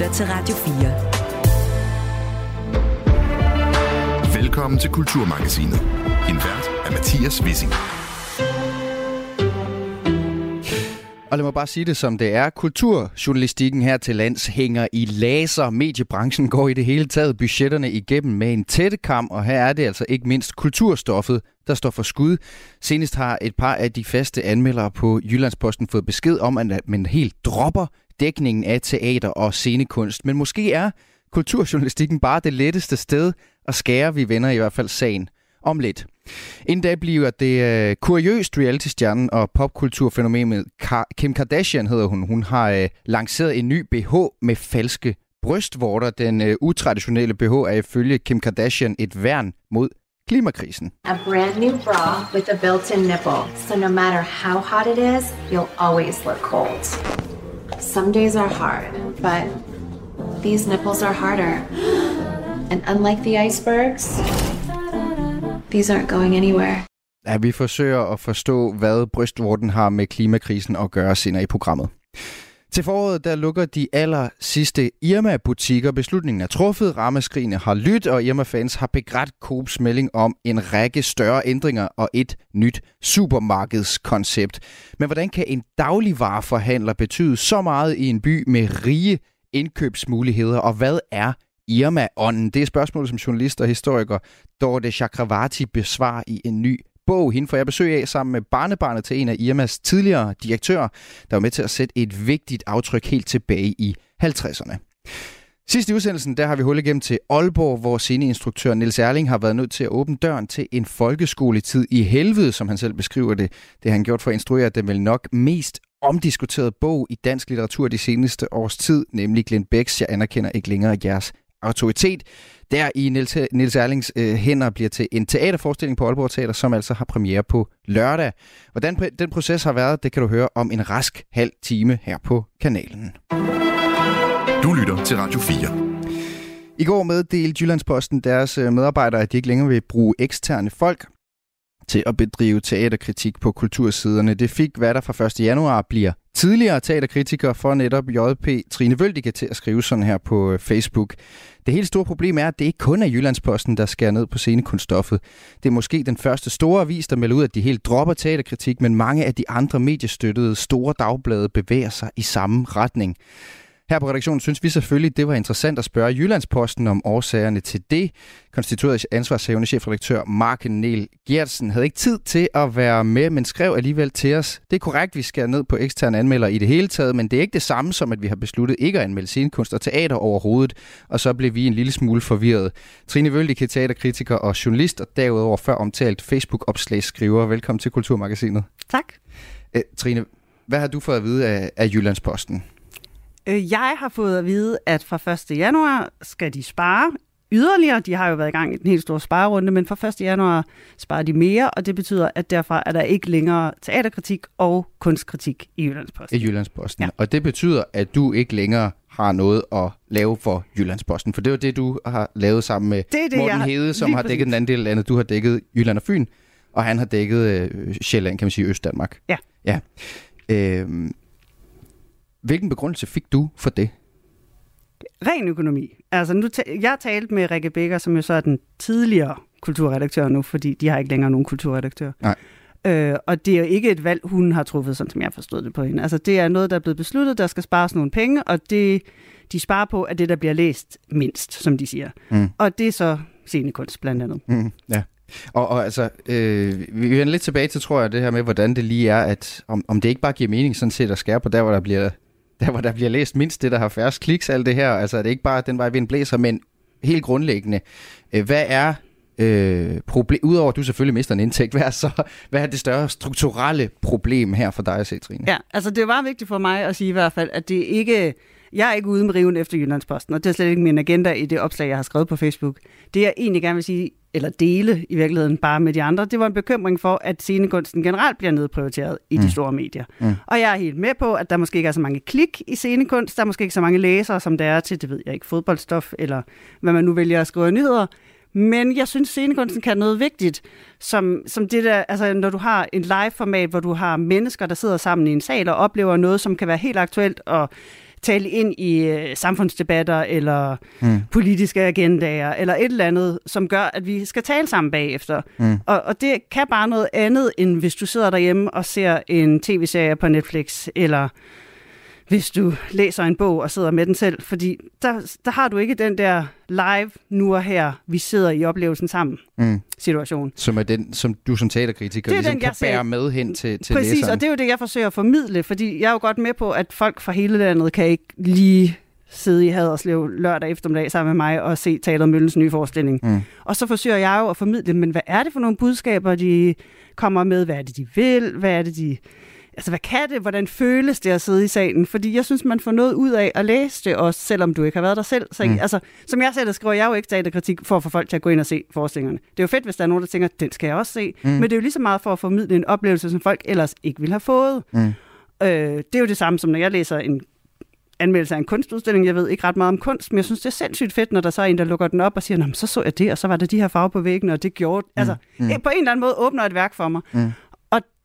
lytter til Radio 4. Velkommen til Kulturmagasinet. En vært er Mathias Wissing. Og lad mig bare sige det som det er. Kulturjournalistikken her til lands hænger i laser. Mediebranchen går i det hele taget budgetterne igennem med en tætte kam, og her er det altså ikke mindst kulturstoffet, der står for skud. Senest har et par af de faste anmeldere på Jyllandsposten fået besked om, at man helt dropper dækningen af teater og scenekunst. Men måske er kulturjournalistikken bare det letteste sted at skære, vi vender i hvert fald sagen om lidt. Inden da bliver det uh, kuriøst reality-stjernen og popkulturfænomenet Kim Kardashian hedder hun. Hun har uh, lanceret en ny BH med falske brystvorter. Den uh, utraditionelle BH er ifølge Kim Kardashian et værn mod klimakrisen. A brand new bra with a built-in nipple. So no matter how hot it is, you'll always look cold. Some days are hard, but these nipples are harder. And unlike the icebergs, These aren't going anywhere. Ja, vi forsøger at forstå, hvad brystvorten har med klimakrisen at gøre senere i programmet. Til foråret der lukker de aller sidste Irma-butikker. Beslutningen er truffet, rammeskrigene har lyttet, og Irma-fans har begrædt Coops melding om en række større ændringer og et nyt supermarkedskoncept. Men hvordan kan en dagligvareforhandler betyde så meget i en by med rige indkøbsmuligheder, og hvad er Irma-ånden? Det er spørgsmål, som journalist og historiker Dorte Chakravarti besvarer i en ny bog. Hende får jeg besøg af sammen med barnebarnet til en af Irmas tidligere direktører, der var med til at sætte et vigtigt aftryk helt tilbage i 50'erne. Sidst i udsendelsen, der har vi hul igennem til Aalborg, hvor sceneinstruktør Nils Erling har været nødt til at åbne døren til en folkeskoletid i helvede, som han selv beskriver det. Det har han gjort for at instruere den vel nok mest omdiskuterede bog i dansk litteratur de seneste års tid, nemlig Glenn Becks Jeg anerkender ikke længere jeres autoritet. Der i Niels, Niels Erlings øh, hænder bliver til en teaterforestilling på Aalborg Teater, som altså har premiere på lørdag. Hvordan den proces har været, det kan du høre om en rask halv time her på kanalen. Du lytter til Radio 4. I går meddelte Jyllandsposten deres øh, medarbejdere, at de ikke længere vil bruge eksterne folk til at bedrive teaterkritik på kultursiderne. Det fik, hvad der fra 1. januar bliver tidligere teaterkritiker for netop JP Trine Vøldike til at skrive sådan her på øh, Facebook. Det helt store problem er, at det ikke kun er Jyllandsposten, der skærer ned på scenekunststoffet. Det er måske den første store avis, der melder ud, at de helt dropper teaterkritik, men mange af de andre mediestøttede store dagblade bevæger sig i samme retning. Her på redaktionen synes vi selvfølgelig, det var interessant at spørge Jyllandsposten om årsagerne til det. Konstitueret ansvarshavende chefredaktør Mark Niel Gertsen havde ikke tid til at være med, men skrev alligevel til os. Det er korrekt, vi skal ned på eksterne anmelder i det hele taget, men det er ikke det samme som, at vi har besluttet ikke at anmelde scenekunst og teater overhovedet. Og så blev vi en lille smule forvirret. Trine Vøldike, teaterkritiker og journalist, og derudover før omtalt Facebook-opslagsskriver. Velkommen til Kulturmagasinet. Tak. Æ, Trine, hvad har du fået at vide af, af Jyllandsposten? Øh, jeg har fået at vide, at fra 1. januar skal de spare yderligere. De har jo været i gang i den helt store sparerunde, men fra 1. januar sparer de mere, og det betyder, at derfra er der ikke længere teaterkritik og kunstkritik i Jyllandsposten. I Jyllandsposten. Ja. Og det betyder, at du ikke længere har noget at lave for Jyllandsposten. For det var det, du har lavet sammen med det det, Morten Hede, som har dækket den anden del af landet. Du har dækket Jylland og Fyn, og han har dækket øh, Sjælland, kan man sige, Øst-Danmark. Ja. ja. Øhm, Hvilken begrundelse fik du for det? Ren økonomi. Altså, nu jeg talte med Rikke Becker, som jo så er den tidligere kulturredaktør nu, fordi de har ikke længere nogen kulturredaktør. Nej. Øh, og det er jo ikke et valg, hun har truffet, sådan som jeg forstod det på hende. Altså, det er noget, der er blevet besluttet, der skal spares nogle penge, og det, de sparer på, at det, der bliver læst mindst, som de siger. Mm. Og det er så scenekunst, blandt andet. Mm, ja. Og, og altså, øh, vi vender lidt tilbage til, tror jeg, det her med, hvordan det lige er, at om, om det ikke bare giver mening sådan set at skære på der, hvor der bliver der hvor der bliver læst mindst det, der har færrest kliks, alt det her. Altså er det ikke bare den vej, vi blæser, men helt grundlæggende. Øh, hvad er øh, problem, udover at du selvfølgelig mister en indtægt, hvad er, så, hvad er det større strukturelle problem her for dig at se, Trine? Ja, altså det var vigtigt for mig at sige i hvert fald, at det ikke, jeg er ikke ude med riven efter Jyllandsposten, og det er slet ikke min agenda i det opslag, jeg har skrevet på Facebook. Det jeg egentlig gerne vil sige, eller dele i virkeligheden bare med de andre, det var en bekymring for, at scenekunsten generelt bliver nedprioriteret i mm. de store medier. Mm. Og jeg er helt med på, at der måske ikke er så mange klik i scenekunst, der er måske ikke så mange læsere, som der er til, det ved jeg ikke, fodboldstof, eller hvad man nu vælger at skrive nyheder. Men jeg synes, scenekunsten kan noget vigtigt, som, som det der, altså når du har en live-format, hvor du har mennesker, der sidder sammen i en sal og oplever noget, som kan være helt aktuelt og tale ind i øh, samfundsdebatter eller mm. politiske agendaer eller et eller andet, som gør, at vi skal tale sammen bagefter. Mm. Og, og det kan bare noget andet, end hvis du sidder derhjemme og ser en tv-serie på Netflix eller hvis du læser en bog og sidder med den selv, fordi der, der har du ikke den der live nu og her, vi sidder i oplevelsen sammen mm. situation. Som er den, som du som teaterkritiker ligesom den, kan bære ser. med hen til, til Præcis, læseren. og det er jo det, jeg forsøger at formidle, fordi jeg er jo godt med på, at folk fra hele landet kan ikke lige sidde i Haderslev lørdag eftermiddag sammen med mig og se Teater Møllens nye forestilling. Mm. Og så forsøger jeg jo at formidle, men hvad er det for nogle budskaber, de kommer med? Hvad er det, de vil? Hvad er det, de altså hvad kan det? Hvordan føles det at sidde i salen? Fordi jeg synes, man får noget ud af at læse det også, selvom du ikke har været der selv. Så, mm. altså, som jeg selv skriver jeg jo ikke teaterkritik for at få folk til at gå ind og se forestillingerne. Det er jo fedt, hvis der er nogen, der tænker, den skal jeg også se. Mm. Men det er jo lige så meget for at formidle en oplevelse, som folk ellers ikke ville have fået. Mm. Øh, det er jo det samme, som når jeg læser en anmeldelse af en kunstudstilling. Jeg ved ikke ret meget om kunst, men jeg synes, det er sindssygt fedt, når der så er en, der lukker den op og siger, så så jeg det, og så var der de her farver på væggen, og det gjorde... Mm. Altså, mm. på en eller anden måde åbner et værk for mig. Mm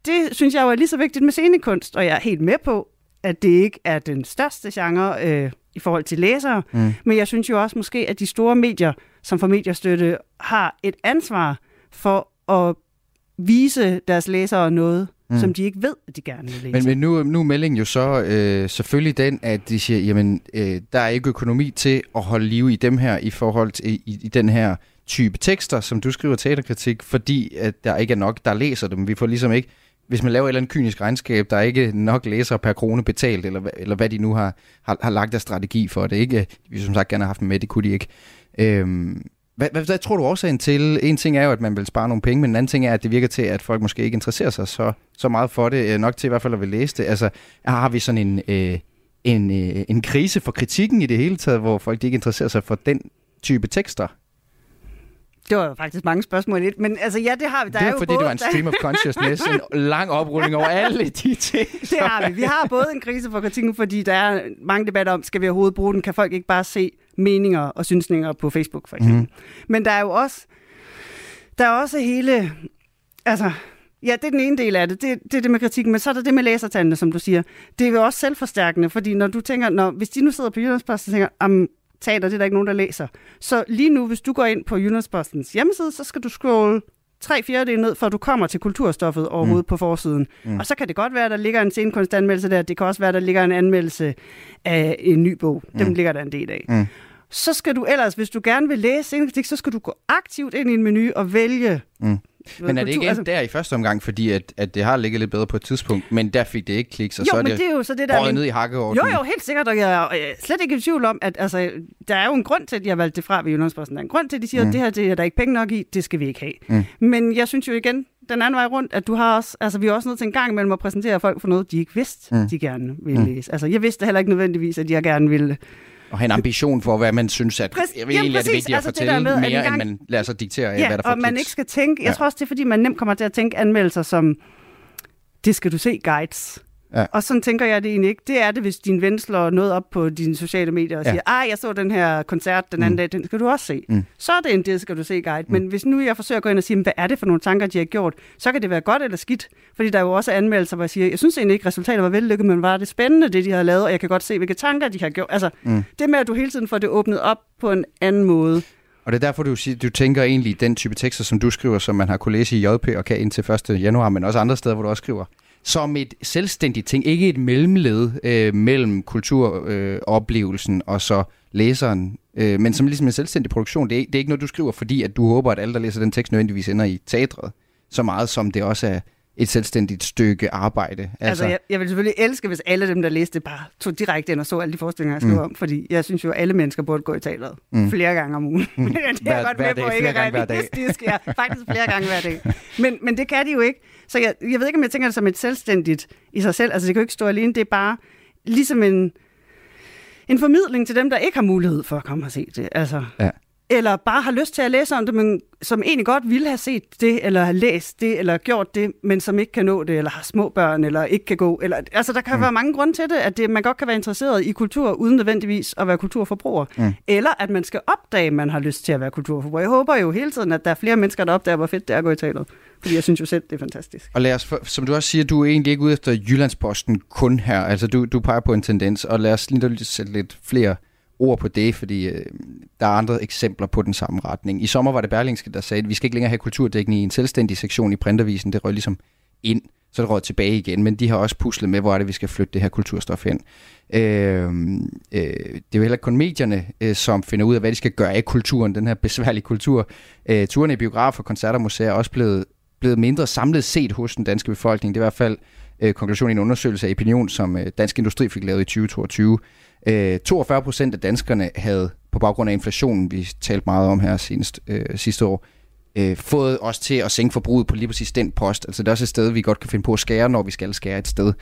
det synes jeg jo er lige så vigtigt med scenekunst, og jeg er helt med på, at det ikke er den største genre øh, i forhold til læsere, mm. men jeg synes jo også måske, at de store medier, som får mediestøtte, har et ansvar for at vise deres læsere noget, mm. som de ikke ved, at de gerne vil læse. Men, men nu, nu er meldingen jo så øh, selvfølgelig den, at de siger, jamen, øh, der er ikke økonomi til at holde liv i dem her i forhold til i, i den her type tekster, som du skriver teaterkritik, fordi at der ikke er nok, der læser dem. Vi får ligesom ikke hvis man laver et eller andet kynisk regnskab, der er ikke nok læsere per krone betalt, eller, eller hvad de nu har, har, har lagt af strategi for det. Ikke? Vi som sagt gerne har haft dem med, det kunne de ikke. Øhm, hvad, hvad, hvad tror du årsagen til? En ting er jo, at man vil spare nogle penge, men en anden ting er, at det virker til, at folk måske ikke interesserer sig så, så meget for det, øh, nok til i hvert fald at vil læse det. Altså, har vi sådan en, øh, en, øh, en krise for kritikken i det hele taget, hvor folk ikke interesserer sig for den type tekster? Det var faktisk mange spørgsmål i men altså ja, det har vi. Der det er, er jo fordi, både, det var en stream of consciousness, en lang oprulling over alle de ting. Det har vi. Vi har både en krise for kritikken, fordi der er mange debatter om, skal vi overhovedet bruge den? Kan folk ikke bare se meninger og synsninger på Facebook, for eksempel? Mm. Men der er jo også, der er også hele, altså, Ja, det er den ene del af det. det. Det er det med kritikken, men så er der det med læsertallene, som du siger. Det er jo også selvforstærkende, fordi når du tænker, når, hvis de nu sidder på Jyllandsposten og tænker, teater, det er der ikke nogen, der læser. Så lige nu, hvis du går ind på Jyllandspostens hjemmeside, så skal du scrolle tre fjerdedele ned, for du kommer til kulturstoffet overhovedet mm. på forsiden. Mm. Og så kan det godt være, at der ligger en scenekunstanmeldelse der. Det kan også være, at der ligger en anmeldelse af en ny bog. Dem mm. ligger der en del af. Mm. Så skal du ellers, hvis du gerne vil læse scenekritik, så skal du gå aktivt ind i en menu og vælge mm. Men er det ikke altså... der i første omgang, fordi at, at det har ligget lidt bedre på et tidspunkt, men der fik det ikke kliks, og jo, så er det, det er jo så det der ned i hakkeorden? Jo, jo, helt sikkert, og jeg er slet ikke i tvivl om, at altså, der er jo en grund til, at de har valgt det fra ved Jyllandsposten. Der er en grund til, at de siger, mm. at det her det er der ikke penge nok i, det skal vi ikke have. Mm. Men jeg synes jo igen, den anden vej rundt, at du har også, altså vi er også nødt til en gang imellem at præsentere folk for noget, de ikke vidste, mm. de gerne ville mm. læse. Altså jeg vidste heller ikke nødvendigvis, at jeg gerne ville og have en ambition for, hvad man synes, at Præcis, jeg ved, egentlig er det vigtigt altså at fortælle med, mere, gang... end man lader sig diktere af, ja, hvad der får og man ikke skal tænke, jeg ja. tror også, det er fordi, man nemt kommer til at tænke anmeldelser som, det skal du se guides. Ja. Og sådan tænker jeg det egentlig ikke. Det er det, hvis din ven slår noget op på dine sociale medier og ja. siger, ej, jeg så den her koncert den anden mm. dag, den skal du også se. Mm. Så er det en det skal du se guide. Mm. Men hvis nu jeg forsøger at gå ind og sige, hvad er det for nogle tanker, de har gjort, så kan det være godt eller skidt. Fordi der er jo også anmeldelser, hvor jeg siger, jeg synes egentlig ikke, resultatet var vellykket, men var det spændende, det de har lavet, og jeg kan godt se, hvilke tanker de har gjort. Altså, mm. det med, at du hele tiden får det åbnet op på en anden måde. Og det er derfor, du, siger, du tænker egentlig den type tekster, som du skriver, som man har kunne læse i JP og kan indtil 1. januar, men også andre steder, hvor du også skriver som et selvstændigt ting, ikke et mellemled øh, mellem kulturoplevelsen øh, og så læseren, øh, men som ligesom en selvstændig produktion. Det er, det er ikke noget, du skriver, fordi at du håber, at alle, der læser den tekst, nødvendigvis ender i teatret, så meget som det også er et selvstændigt stykke arbejde. Altså, altså jeg, jeg vil selvfølgelig elske, hvis alle dem, der læste, bare tog direkte ind og så alle de forestillinger, jeg skrev mm. om, fordi jeg synes jo, at alle mennesker burde gå i teateret mm. flere gange om ugen. Mm. det er hver, godt med dag, på, ikke gange hver dag. Det sker faktisk flere gange hver dag. Men, men det kan de jo ikke. Så jeg, jeg ved ikke, om jeg tænker det som et selvstændigt i sig selv. Altså det kan jo ikke stå alene. Det er bare ligesom en, en formidling til dem, der ikke har mulighed for at komme og se det. Altså, ja. Eller bare har lyst til at læse om det, men som egentlig godt ville have set det, eller har læst det, eller gjort det, men som ikke kan nå det, eller har små børn, eller ikke kan gå. Eller, altså, der kan mm. være mange grunde til det, at det, man godt kan være interesseret i kultur, uden nødvendigvis at være kulturforbruger. Mm. Eller at man skal opdage, at man har lyst til at være kulturforbruger. Jeg håber jo hele tiden, at der er flere mennesker, der opdager, hvor fedt det er at gå i teateret. Fordi jeg synes jo selv, det er fantastisk. Og lad os, som du også siger, du er egentlig ikke ude efter Jyllandsposten kun her. Altså, du, du peger på en tendens, og lad os lige sætte lidt flere ord på det, fordi øh, der er andre eksempler på den samme retning. I sommer var det Berlingske, der sagde, at vi skal ikke længere have kulturdækning i en selvstændig sektion i printavisen. Det røg ligesom ind, så det røg tilbage igen, men de har også puslet med, hvor er det, vi skal flytte det her kulturstof hen. Øh, øh, det er jo heller ikke kun medierne, øh, som finder ud af, hvad de skal gøre af kulturen, den her besværlige kultur. Øh, turene i biografer, koncerter og museer er også blevet, blevet mindre samlet set hos den danske befolkning. Det er i hvert fald øh, i en undersøgelse af opinion, som øh, Dansk Industri fik lavet i 2022. Øh, 42 procent af danskerne havde på baggrund af inflationen, vi talte meget om her senest, øh, sidste år, øh, fået os til at sænke forbruget på lige præcis den post. Altså det er også et sted, vi godt kan finde på at skære, når vi skal skære et sted.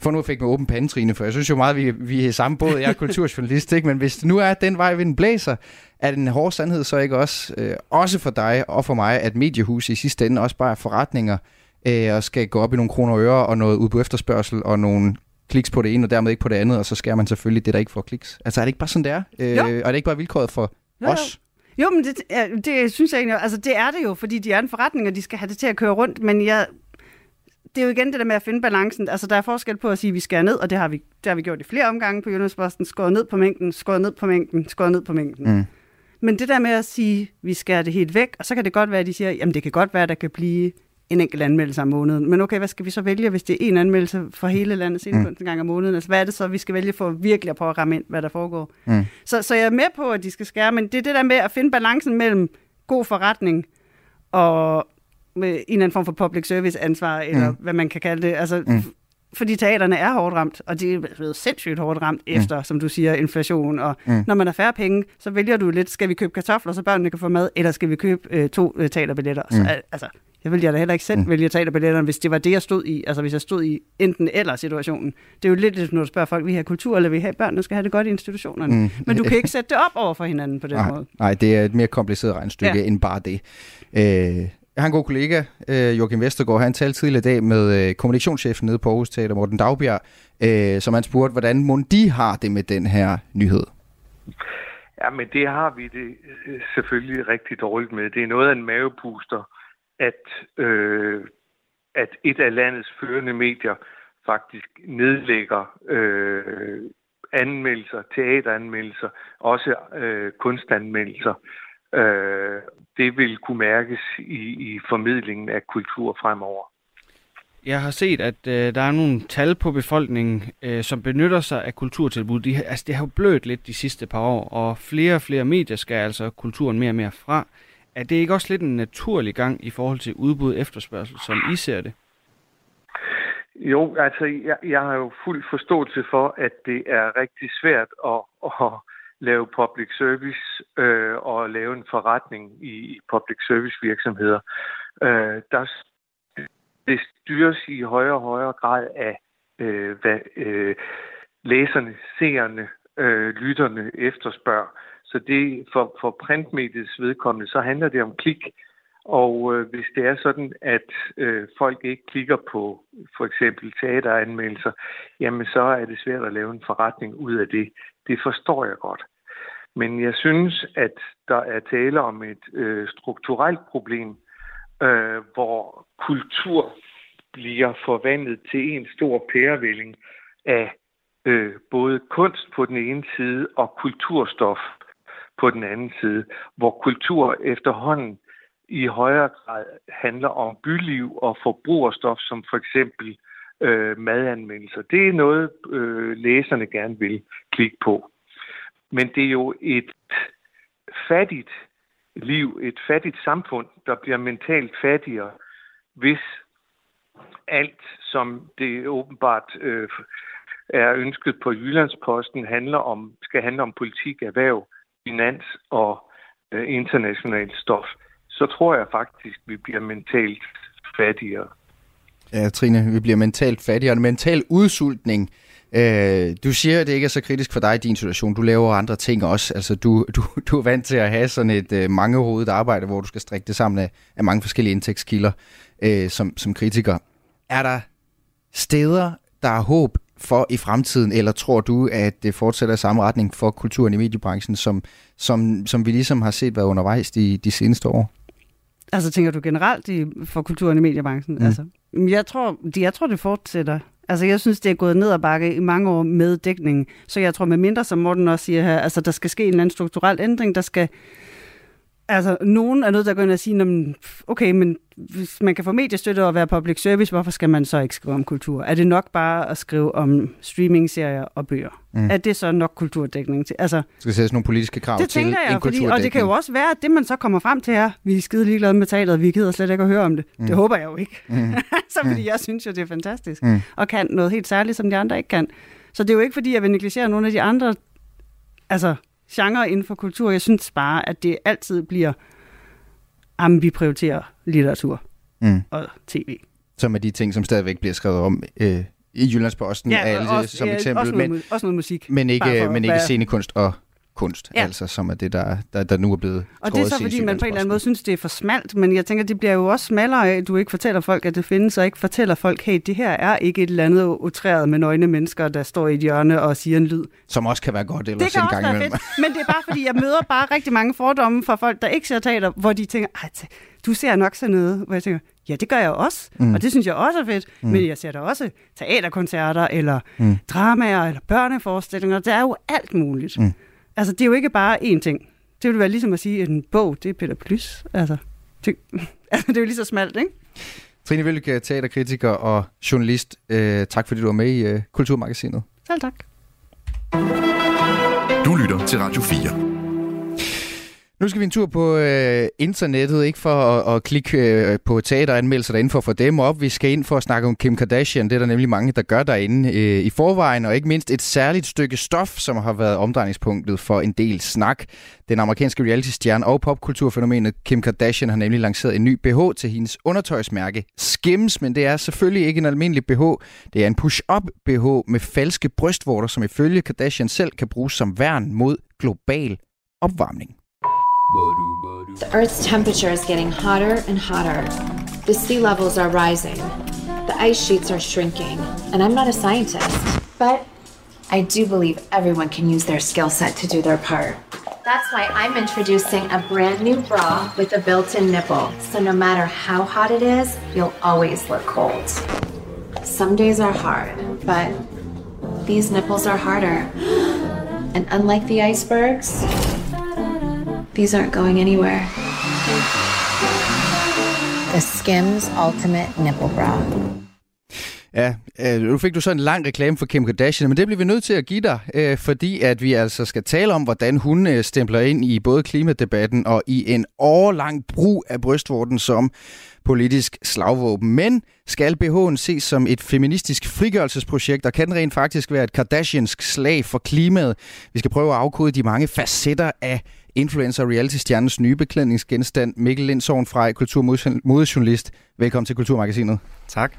For nu fik med åben pande, Trine, for jeg synes jo meget, vi, vi er samme båd. Jeg er kulturjournalist, ikke? men hvis det nu er den vej, den blæser, er den hårde sandhed så ikke også, øh, også for dig og for mig, at mediehus i sidste ende også bare er forretninger, øh, og skal gå op i nogle kroner og øre og noget ud på efterspørgsel og nogle kliks på det ene, og dermed ikke på det andet, og så skærer man selvfølgelig det, der ikke får kliks. Altså er det ikke bare sådan, det er? Øh, og er det ikke bare vilkåret for jo, os? Jo. jo, men det, det synes jeg egentlig, altså det er det jo, fordi de er en forretning, og de skal have det til at køre rundt, men jeg, det er jo igen det der med at finde balancen. Altså, der er forskel på at sige, at vi skærer ned, og det har vi, det har vi gjort i flere omgange på Jyllandsposten. Skåret ned på mængden, skåret ned på mængden, skåret ned på mængden. Mm. Men det der med at sige, at vi skærer det helt væk, og så kan det godt være, at de siger, jamen det kan godt være, at der kan blive en enkelt anmeldelse om måneden. Men okay, hvad skal vi så vælge, hvis det er en anmeldelse for hele landet scenekunst mm. en gang om måneden? Altså, hvad er det så, vi skal vælge for virkelig at prøve at ramme ind, hvad der foregår? Mm. Så, så jeg er med på, at de skal skære, men det er det der med at finde balancen mellem god forretning og med en eller anden form for public service ansvar, eller mm. hvad man kan kalde det. Altså, mm. Fordi teaterne er hårdt ramt, og de er blevet sindssygt hårdt ramt mm. efter, som du siger, inflation. Og mm. når man har færre penge, så vælger du lidt, skal vi købe kartofler, så børnene kan få mad, eller skal vi købe øh, to øh, teaterbilletter? Mm. Så, altså, jeg ville jeg da heller ikke selv mm. vælge teaterbilletterne, hvis det var det, jeg stod i. Altså hvis jeg stod i enten eller situationen. Det er jo lidt, når du spørger folk, vi har kultur, eller vi har børn, der skal have det godt i institutionerne. Mm. Men du kan ikke sætte det op over for hinanden på den nej, måde. Nej, det er et mere kompliceret regnstykke ja. end bare det. Øh, jeg har en god kollega, øh, Joachim Vestergaard, han talte tidligere i dag med øh, kommunikationschefen nede på Aarhus Teater, Morten Dagbjerg, øh, som han spurgte, hvordan må de har det med den her nyhed? Ja, men det har vi det øh, selvfølgelig rigtig dårligt med. Det er noget af en mavepuster, at, øh, at et af landets førende medier faktisk nedlægger øh, anmeldelser, teateranmeldelser, også øh, kunstanmeldelser. Øh, det vil kunne mærkes i, i formidlingen af kultur fremover. Jeg har set, at øh, der er nogle tal på befolkningen, øh, som benytter sig af kulturtilbud. De, altså, det har jo blødt lidt de sidste par år, og flere og flere medier skal altså kulturen mere og mere fra. Er det ikke også lidt en naturlig gang i forhold til udbud efterspørgsel, som I ser det? Jo, altså jeg, jeg har jo fuld forståelse for, at det er rigtig svært at, at lave public service øh, og lave en forretning i public service virksomheder. Øh, der, det styres i højere og højere grad af, øh, hvad øh, læserne, seerne, øh, lytterne efterspørger. Så det for, for printmediets vedkommende, så handler det om klik. Og øh, hvis det er sådan, at øh, folk ikke klikker på for eksempel teateranmeldelser, jamen så er det svært at lave en forretning ud af det. Det forstår jeg godt. Men jeg synes, at der er tale om et øh, strukturelt problem, øh, hvor kultur bliver forvandlet til en stor pærevælling af øh, både kunst på den ene side og kulturstof på den anden side, hvor kultur efterhånden i højere grad handler om byliv og forbrugerstof, som for eksempel øh, madanmeldelser. Det er noget, øh, læserne gerne vil klikke på. Men det er jo et fattigt liv, et fattigt samfund, der bliver mentalt fattigere, hvis alt, som det åbenbart øh, er ønsket på Jyllandsposten, handler om, skal handle om politik, erhverv, finans og øh, internationalt stof, så tror jeg faktisk, vi bliver mentalt fattigere. Ja, Trine, vi bliver mentalt fattigere. En mental udsultning, Øh, du siger, at det ikke er så kritisk for dig i din situation. Du laver andre ting også. Altså, du, du, du er vant til at have sådan et øh, mangehovedet arbejde, hvor du skal strikke det sammen af, af mange forskellige indtægtskilder øh, som, som kritiker. Er der steder, der er håb for i fremtiden, eller tror du, at det fortsætter i samme retning for kulturen i mediebranchen, som, som, som vi ligesom har set været undervejs de, de seneste år? Altså tænker du generelt i, for kulturen i mediebranchen? Mm. Altså, jeg, tror, jeg tror, det fortsætter. Altså, jeg synes, det er gået ned ad bakke i mange år med dækningen. Så jeg tror, med mindre, som Morten også siger her, altså, der skal ske en eller anden strukturel ændring, der skal Altså, nogen er nødt til at gå ind og sige, okay, men hvis man kan få mediestøtte og være public service, hvorfor skal man så ikke skrive om kultur? Er det nok bare at skrive om streaming-serier og bøger? Mm. Er det så nok kulturdækning til? Altså, skal sættes nogle politiske krav det til tænker jeg, en fordi, Og det kan jo også være, at det man så kommer frem til her, vi er skide ligeglade med teateret, vi gider slet ikke at høre om det. Mm. Det håber jeg jo ikke. Mm. så fordi jeg synes jo, det er fantastisk. Mm. Og kan noget helt særligt, som de andre ikke kan. Så det er jo ikke, fordi jeg vil negligere nogle af de andre altså, genre inden for kultur. Jeg synes bare, at det altid bliver, at vi prioriterer litteratur mm. og tv. Som er de ting, som stadigvæk bliver skrevet om øh, i Jyllandsposten, ja, altså, også, som eksempel. Også noget, men, også noget musik. Men ikke, men ikke scenekunst og kunst, ja. altså, som er det, der, der, der nu er blevet Og det er så, fordi man på en eller anden måde synes, det er for smalt, men jeg tænker, det bliver jo også smallere af, at du ikke fortæller folk, at det findes, og ikke fortæller folk, hey, det her er ikke et eller andet utræret med nøgne mennesker, der står i et hjørne og siger en lyd. Som også kan være godt ellers det kan en gang imellem. Fedt, men det er bare, fordi jeg møder bare rigtig mange fordomme fra folk, der ikke ser teater, hvor de tænker, du ser nok sådan noget, hvor jeg tænker, ja, det gør jeg også, mm. og det synes jeg også er fedt, mm. men jeg ser da også teaterkoncerter, eller mm. dramaer, eller børneforestillinger, der er jo alt muligt. Mm. Altså, det er jo ikke bare én ting. Det vil være ligesom at sige, at en bog, det er Peter Plys. Altså, det, altså, det er jo lige så smalt, ikke? Trine Vølke, teaterkritiker og journalist. Øh, tak fordi du var med i øh, Kulturmagasinet. Selv tak. Du lytter til Radio 4. Nu skal vi en tur på øh, internettet, ikke for at, at klikke øh, på teateranmeldelser derinde for at få dem op. Vi skal ind for at snakke om Kim Kardashian. Det er der nemlig mange, der gør derinde øh, i forvejen. Og ikke mindst et særligt stykke stof, som har været omdrejningspunktet for en del snak. Den amerikanske reality-stjerne og popkulturfænomenet Kim Kardashian har nemlig lanceret en ny BH til hendes undertøjsmærke Skims. Men det er selvfølgelig ikke en almindelig BH. Det er en push-up BH med falske brystvorter, som ifølge Kardashian selv kan bruges som værn mod global opvarmning. The Earth's temperature is getting hotter and hotter. The sea levels are rising. The ice sheets are shrinking. And I'm not a scientist, but I do believe everyone can use their skill set to do their part. That's why I'm introducing a brand new bra with a built in nipple. So no matter how hot it is, you'll always look cold. Some days are hard, but these nipples are harder. And unlike the icebergs, These aren't going anywhere. The Skims Ultimate Nipple Bra. Ja, øh, nu fik du så en lang reklame for Kim Kardashian, men det bliver vi nødt til at give dig, øh, fordi at vi altså skal tale om, hvordan hun øh, stempler ind i både klimadebatten og i en årlang brug af brystvorten som politisk slagvåben. Men skal BH'en ses som et feministisk frigørelsesprojekt, og kan den rent faktisk være et Kardashiansk slag for klimaet? Vi skal prøve at afkode de mange facetter af influencer og reality-stjernens nye beklædningsgenstand, Mikkel Lindsovn fra Kulturmodejournalist. Velkommen til Kulturmagasinet. Tak.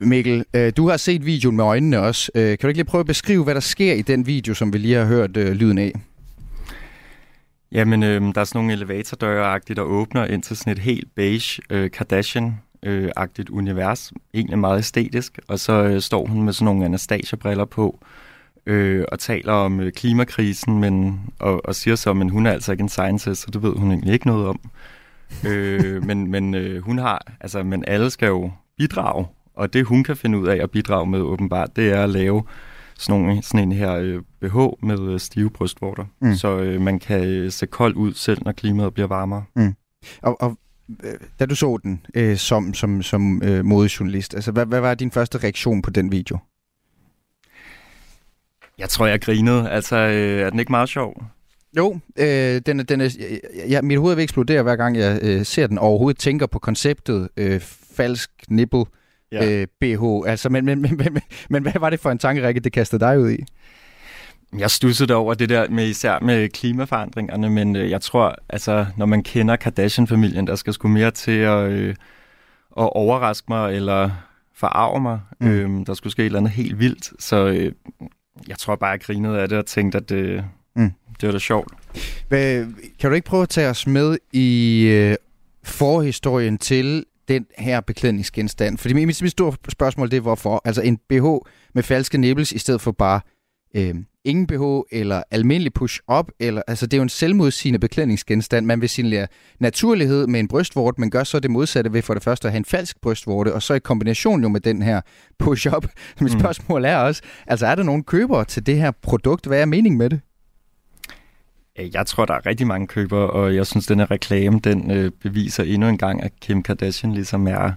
Mikkel, øh, du har set videoen med øjnene også. Øh, kan du ikke lige prøve at beskrive, hvad der sker i den video, som vi lige har hørt øh, lyden af? Jamen, øh, der er sådan nogle elevatordøre der åbner ind til sådan et helt beige øh, Kardashian-agtigt univers. Egentlig meget æstetisk. Og så øh, står hun med sådan nogle Anastasia-briller på, øh, og taler om øh, klimakrisen, men, og, og siger så, at hun er altså ikke en scientist, så det ved hun egentlig ikke noget om. øh, men men øh, hun har, altså, men alle skal jo bidrage, og det hun kan finde ud af at bidrage med åbenbart, det er at lave sådan, nogle, sådan en her øh, BH med øh, stive brystvorter, mm. så øh, man kan øh, se kold ud selv, når klimaet bliver varmere. Mm. Og, og øh, da du så den øh, som, som, som øh, modejournalist, altså, hvad, hvad var din første reaktion på den video? Jeg tror, jeg grinede. Altså, øh, er den ikke meget sjov? Jo, øh, den, den er, ja, mit hoved vil eksplodere, hver gang jeg øh, ser den, og overhovedet tænker på konceptet øh, falsk nipple ja. øh, BH. Altså, men, men, men, men, men hvad var det for en tankerække, det kastede dig ud i? Jeg stussede over det der med især med klimaforandringerne, men øh, jeg tror, altså, når man kender Kardashian-familien, der skal sgu mere til at, øh, at overraske mig, eller forarve mig. Mm. Øhm, der skulle ske et eller andet helt vildt, så øh, jeg tror bare, jeg grinede af det og tænkte, at det, mm. det var da sjovt. Hvad, kan du ikke prøve at tage os med i øh, forhistorien til den her beklædningsgenstand? Fordi mit, mit store spørgsmål det er, hvorfor? Altså en BH med falske nipples i stedet for bare øh, ingen BH eller almindelig push-up. Eller, altså det er jo en selvmodsigende beklædningsgenstand. Man vil sin naturlighed med en brystvorte, men gør så det modsatte ved for det første at have en falsk brystvorte, og så i kombination jo med den her push-up. Mit mm. spørgsmål er også, altså er der nogen købere til det her produkt? Hvad er meningen med det? Jeg tror, der er rigtig mange købere, og jeg synes, den her reklame, den øh, beviser endnu en gang, at Kim Kardashian ligesom er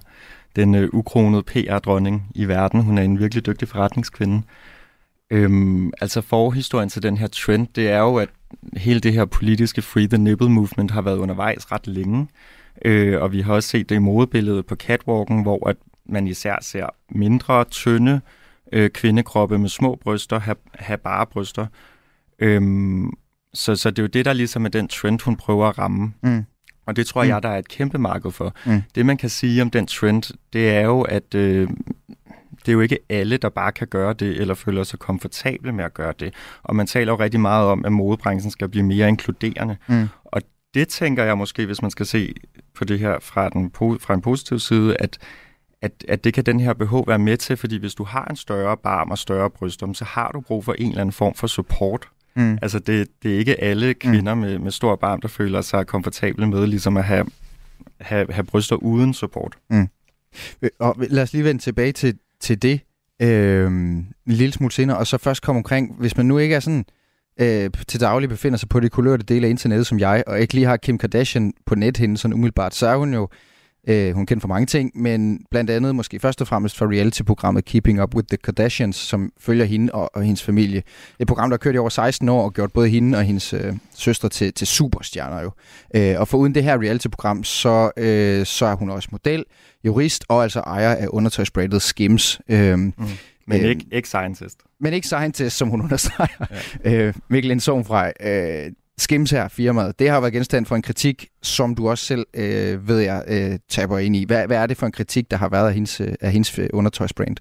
den øh, ukronede PR-dronning i verden. Hun er en virkelig dygtig forretningskvinde. Øhm, altså forhistorien til den her trend, det er jo, at hele det her politiske Free the Nipple movement har været undervejs ret længe. Øh, og vi har også set det i modebilledet på catwalken, hvor at man især ser mindre, tynde øh, kvindekroppe med små bryster have, have bare bryster. Øhm, så, så det er jo det, der ligesom er den trend, hun prøver at ramme. Mm. Og det tror mm. jeg, der er et kæmpe marked for. Mm. Det, man kan sige om den trend, det er jo, at øh, det er jo ikke alle, der bare kan gøre det, eller føler sig komfortable med at gøre det. Og man taler jo rigtig meget om, at modebranchen skal blive mere inkluderende. Mm. Og det tænker jeg måske, hvis man skal se på det her fra, den, fra en positiv side, at, at, at det kan den her behov være med til, fordi hvis du har en større barm og større brystum, så har du brug for en eller anden form for support. Mm. Altså det, det er ikke alle kvinder mm. med, med stor barm, der føler sig komfortable med ligesom at have, have, have bryster uden support. Mm. Og lad os lige vende tilbage til, til det øh, en lille smule senere, og så først komme omkring, hvis man nu ikke er sådan øh, til daglig befinder sig på det kulørte dele af internettet som jeg, og ikke lige har Kim Kardashian på net hende sådan umiddelbart, så er hun jo Øh, hun kendt for mange ting, men blandt andet måske først og fremmest for reality-programmet Keeping Up with the Kardashians, som følger hende og, og hendes familie. Et program, der har kørt i over 16 år og gjort både hende og hendes øh, søstre til, til superstjerner jo. Øh, og for uden det her reality-program, så, øh, så er hun også model, jurist og altså ejer af undertøjsbrandet Skims. Øh, mm. Men øh, ikke, ikke scientist. Men ikke scientist, som hun understreger. Ja. Øh, Mikkel fra øh, Skims her, firmaet, det har været genstand for en kritik, som du også selv, øh, ved jeg, øh, taber ind i. Hvad, hvad er det for en kritik, der har været af hendes, øh, af hendes øh, undertøjsbrand?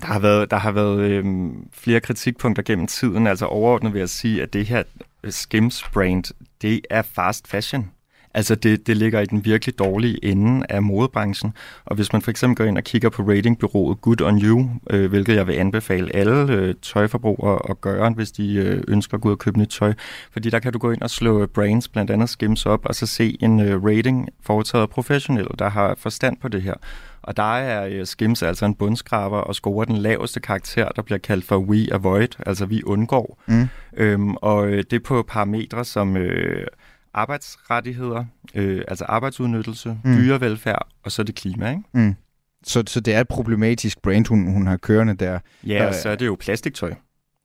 Der har været, der har været øh, flere kritikpunkter gennem tiden. Altså overordnet vil jeg sige, at det her øh, Skims brand, det er fast fashion. Altså det, det ligger i den virkelig dårlige ende af modebranchen. Og hvis man for eksempel går ind og kigger på ratingbyrået Good On You, øh, hvilket jeg vil anbefale alle øh, tøjforbrugere at gøre, hvis de øh, ønsker at gå ud og købe nyt tøj. Fordi der kan du gå ind og slå brands, blandt andet Skims op, og så se en øh, rating foretaget af professionelle, der har forstand på det her. Og der er øh, Skims altså en bundskraber og scorer den laveste karakter, der bliver kaldt for We Avoid, altså vi undgår. Mm. Øhm, og øh, det er på parametre som... Øh, arbejdsrettigheder, øh, altså arbejdsudnyttelse, mm. dyrevelfærd, og så det klima, ikke? Mm. Så, så det er et problematisk brand, hun, hun har kørende der. Ja, og så er det jo plastiktøj.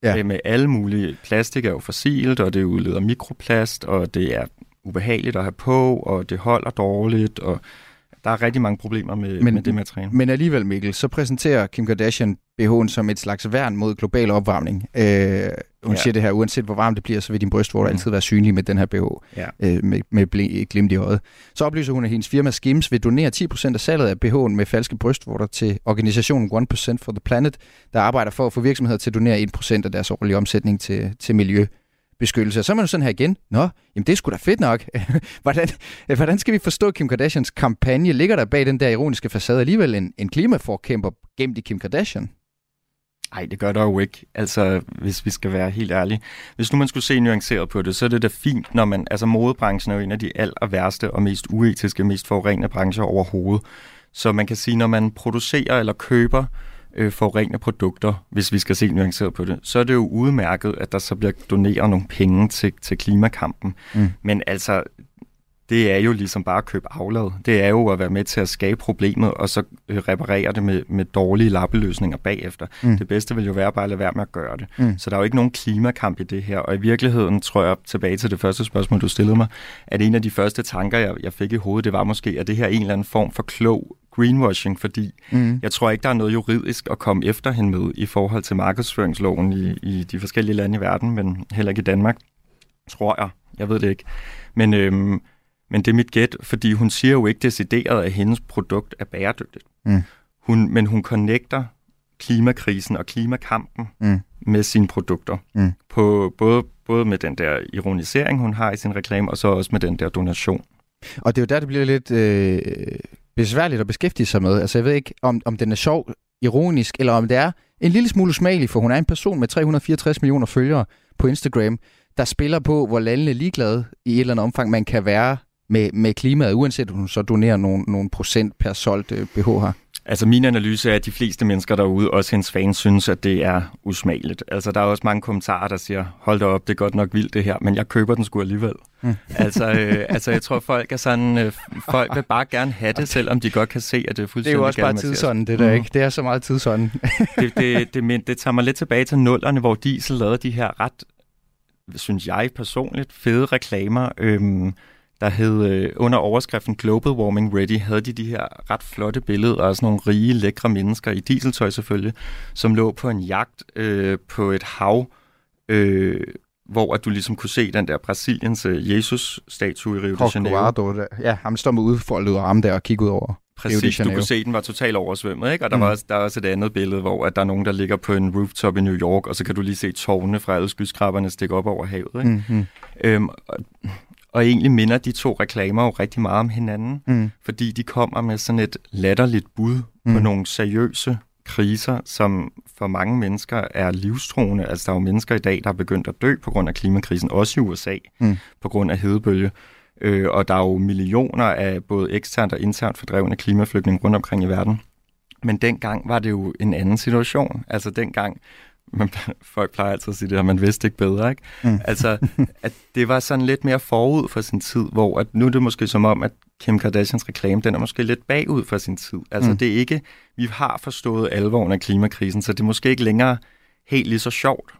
Ja. Øh, med alle mulige. Plastik er jo fossilt, og det udleder mikroplast, og det er ubehageligt at have på, og det holder dårligt, og der er rigtig mange problemer med, men, med det materiale. Men alligevel, Mikkel, så præsenterer Kim Kardashian BH'en som et slags værn mod global opvarmning. Øh, hun ja. siger det her, uanset hvor varmt det bliver, så vil din brystvorter mm. altid være synlig med den her BH, ja. øh, med, med glimt i øjet. Så oplyser hun, at hendes firma Skims vil donere 10% af salget af BH'en med falske brystvorter til organisationen 1% for the Planet, der arbejder for at få virksomheder til at donere 1% af deres årlige omsætning til, til miljø beskyttelse. Og så er man jo sådan her igen, nå, jamen det er sgu da fedt nok. hvordan, hvordan skal vi forstå Kim Kardashians kampagne? Ligger der bag den der ironiske facade alligevel en, en klimaforkæmper gemt i Kim Kardashian? Nej, det gør der jo ikke. Altså, hvis vi skal være helt ærlige. Hvis nu man skulle se nuanceret på det, så er det da fint, når man... Altså, modebranchen er jo en af de aller værste og mest uetiske, mest forurenende brancher overhovedet. Så man kan sige, når man producerer eller køber øh, forurenende produkter, hvis vi skal se nuanceret på det, så er det jo udmærket, at der så bliver doneret nogle penge til, til klimakampen. Mm. Men altså, det er jo ligesom bare at købe aflad. Det er jo at være med til at skabe problemet, og så øh, reparere det med, med dårlige lappeløsninger bagefter. Mm. Det bedste vil jo være bare at lade være med at gøre det. Mm. Så der er jo ikke nogen klimakamp i det her. Og i virkeligheden, tror jeg, tilbage til det første spørgsmål, du stillede mig, at en af de første tanker, jeg, jeg fik i hovedet, det var måske, at det her er en eller anden form for klog greenwashing, fordi mm. jeg tror ikke, der er noget juridisk at komme efter hende med i forhold til markedsføringsloven i, i de forskellige lande i verden, men heller ikke i Danmark, tror jeg. Jeg ved det ikke. Men øhm, men det er mit gæt, fordi hun siger jo ikke decideret, at hendes produkt er bæredygtigt. Mm. hun, men hun connecter klimakrisen og klimakampen mm. med sine produkter. Mm. På, både, både med den der ironisering, hun har i sin reklame, og så også med den der donation. Og det er jo der, det bliver lidt øh, besværligt at beskæftige sig med. Altså jeg ved ikke, om, om den er sjov, ironisk, eller om det er en lille smule smagelig, for hun er en person med 364 millioner følgere på Instagram, der spiller på, hvor landene ligeglade i et eller andet omfang man kan være med, med klimaet, uanset om hun så donerer nogle, nogle procent per solgt øh, BH her. Altså min analyse er, at de fleste mennesker derude, også hendes fans, synes, at det er usmageligt. Altså der er også mange kommentarer, der siger, hold da op, det er godt nok vildt det her, men jeg køber den sgu alligevel. Mm. altså, øh, altså jeg tror, folk er sådan, øh, folk vil bare gerne have det, selvom de godt kan se, at det er fuldstændig Det er jo også bare tidsånden, det der, mm. ikke? Det er så meget tidsånden. det, det, det, det, det tager mig lidt tilbage til nullerne, hvor Diesel lavede de her ret, synes jeg personligt, fede reklamer, øhm, der hed øh, under overskriften Global Warming Ready, havde de de her ret flotte billeder af sådan nogle rige, lækre mennesker i dieseltøj selvfølgelig, som lå på en jagt øh, på et hav, øh, hvor at du ligesom kunne se den der Brasiliens øh, Jesus-statue i Rio de Janeiro. Der. Ja, ham står med udfoldet arme der og kigge ud over. Præcis, du kunne se, at den var totalt oversvømmet, ikke? Og der, mm. var også, der er også et andet billede, hvor at der er nogen, der ligger på en rooftop i New York, og så kan du lige se tårne fra alle skyskraberne stikke op over havet, ikke? Mm-hmm. Øhm, og, og egentlig minder de to reklamer jo rigtig meget om hinanden, mm. fordi de kommer med sådan et latterligt bud mm. på nogle seriøse kriser, som for mange mennesker er livstruende. Altså der er jo mennesker i dag, der er begyndt at dø på grund af klimakrisen, også i USA, mm. på grund af hedebølge. Øh, og der er jo millioner af både eksternt og internt fordrevne klimaflygtninge rundt omkring i verden. Men dengang var det jo en anden situation. Altså dengang men folk plejer altid at sige det her, man vidste ikke bedre, ikke? Mm. Altså, at det var sådan lidt mere forud for sin tid, hvor at nu er det måske som om, at Kim Kardashians reklame, den er måske lidt bagud for sin tid. Altså, mm. det er ikke, vi har forstået alvoren af klimakrisen, så det er måske ikke længere helt lige så sjovt.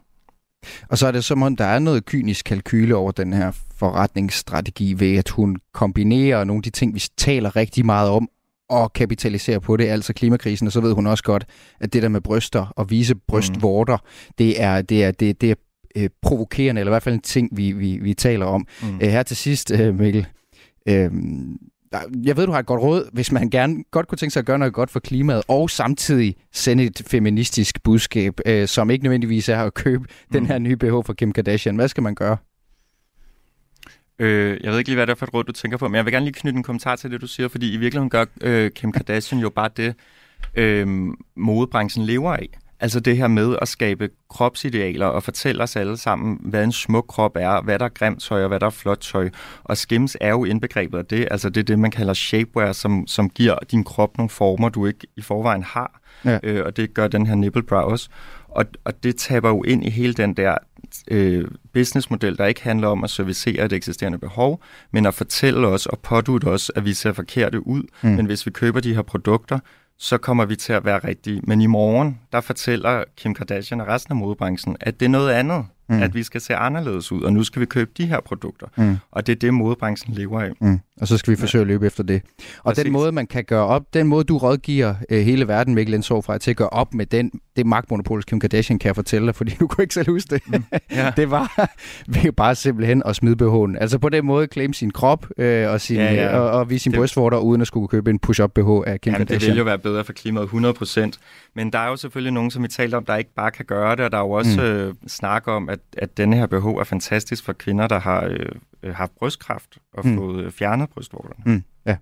Og så er det som om, der er noget kynisk kalkyle over den her forretningsstrategi ved, at hun kombinerer nogle af de ting, vi taler rigtig meget om, og kapitalisere på det, altså klimakrisen, og så ved hun også godt, at det der med bryster og vise brystvorter, mm. det er, det er, det, det er øh, provokerende, eller i hvert fald en ting, vi, vi, vi taler om. Mm. Æ, øh, her til sidst, øh, Mikkel, øh, jeg ved, du har et godt råd, hvis man gerne godt kunne tænke sig at gøre noget godt for klimaet, og samtidig sende et feministisk budskab, øh, som ikke nødvendigvis er at købe mm. den her nye BH for Kim Kardashian. Hvad skal man gøre? Øh, jeg ved ikke lige, hvad det er for et råd, du tænker på, men jeg vil gerne lige knytte en kommentar til det, du siger, fordi i virkeligheden gør øh, Kim Kardashian jo bare det, øh, modebranchen lever af. Altså det her med at skabe kropsidealer og fortælle os alle sammen, hvad en smuk krop er, hvad der er grimt tøj og hvad der er flot tøj. Og Skims er jo indbegrebet af det. Altså det er det, man kalder shapewear, som, som giver din krop nogle former, du ikke i forvejen har. Ja. Øh, og det gør den her nipple bra også. Og, og det taber jo ind i hele den der øh, businessmodel, der ikke handler om at servicere et eksisterende behov, men at fortælle os og pådute os, at vi ser forkerte ud. Mm. Men hvis vi køber de her produkter, så kommer vi til at være rigtige. Men i morgen, der fortæller Kim Kardashian og resten af modebranchen, at det er noget andet mm. at vi skal se anderledes ud, og nu skal vi købe de her produkter. Mm. Og det er det, modebranchen lever af. Mm. Og så skal vi forsøge ja. at løbe efter det. Og Præcis. den måde, man kan gøre op, den måde, du rådgiver øh, hele verden, Mikkel fra til at gøre op med den, det magtmonopol, Kim Kardashian kan jeg fortælle dig, fordi du kunne ikke selv huske det. Mm. Ja. det var ved bare simpelthen at smide BH'en. Altså på den måde claim sin krop øh, og, sin, ja, ja. Og, og vise sin det... brystvorter, uden at skulle købe en push-up BH af Kim Jamen, Kardashian. det vil jo være bedre for klimaet 100%. Men der er jo selvfølgelig nogen, som vi talte om, der ikke bare kan gøre det, og der er jo også mm. øh, snak om, at, at denne her BH er fantastisk for kvinder, der har øh, øh, haft brystkræft og mm. fået øh, fjernet brystvorterne. Mm. Ja.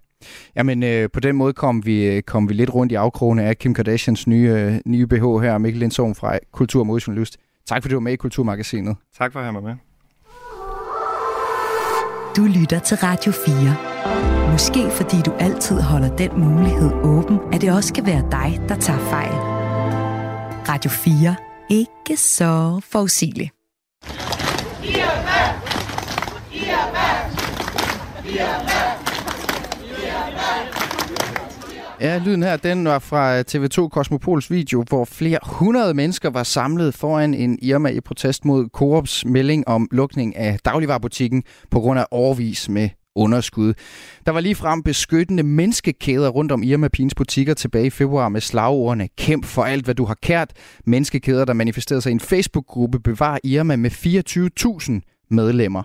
Jamen, øh, på den måde kom vi, øh, kom vi lidt rundt i afkrogene af Kim Kardashians nye, øh, nye BH her, Mikkel Lindsson fra Kultur og Modejournalist. Tak fordi du var med i Kulturmagasinet. Tak for at have mig med. Du lytter til Radio 4. Måske fordi du altid holder den mulighed åben, at det også kan være dig, der tager fejl. Radio 4. Ikke så forudsigeligt. Ja, lyden her, den var fra øh, TV2 Kosmopols video, hvor flere hundrede mennesker var samlet foran en Irma i protest mod Coops melding om lukning af dagligvarerbutikken på grund af overvis med underskud. Der var lige frem beskyttende menneskekæder rundt om Irma Pins butikker tilbage i februar med slagordene Kæmp for alt, hvad du har kært. Menneskekæder, der manifesterede sig i en Facebook-gruppe, bevar Irma med 24.000 medlemmer.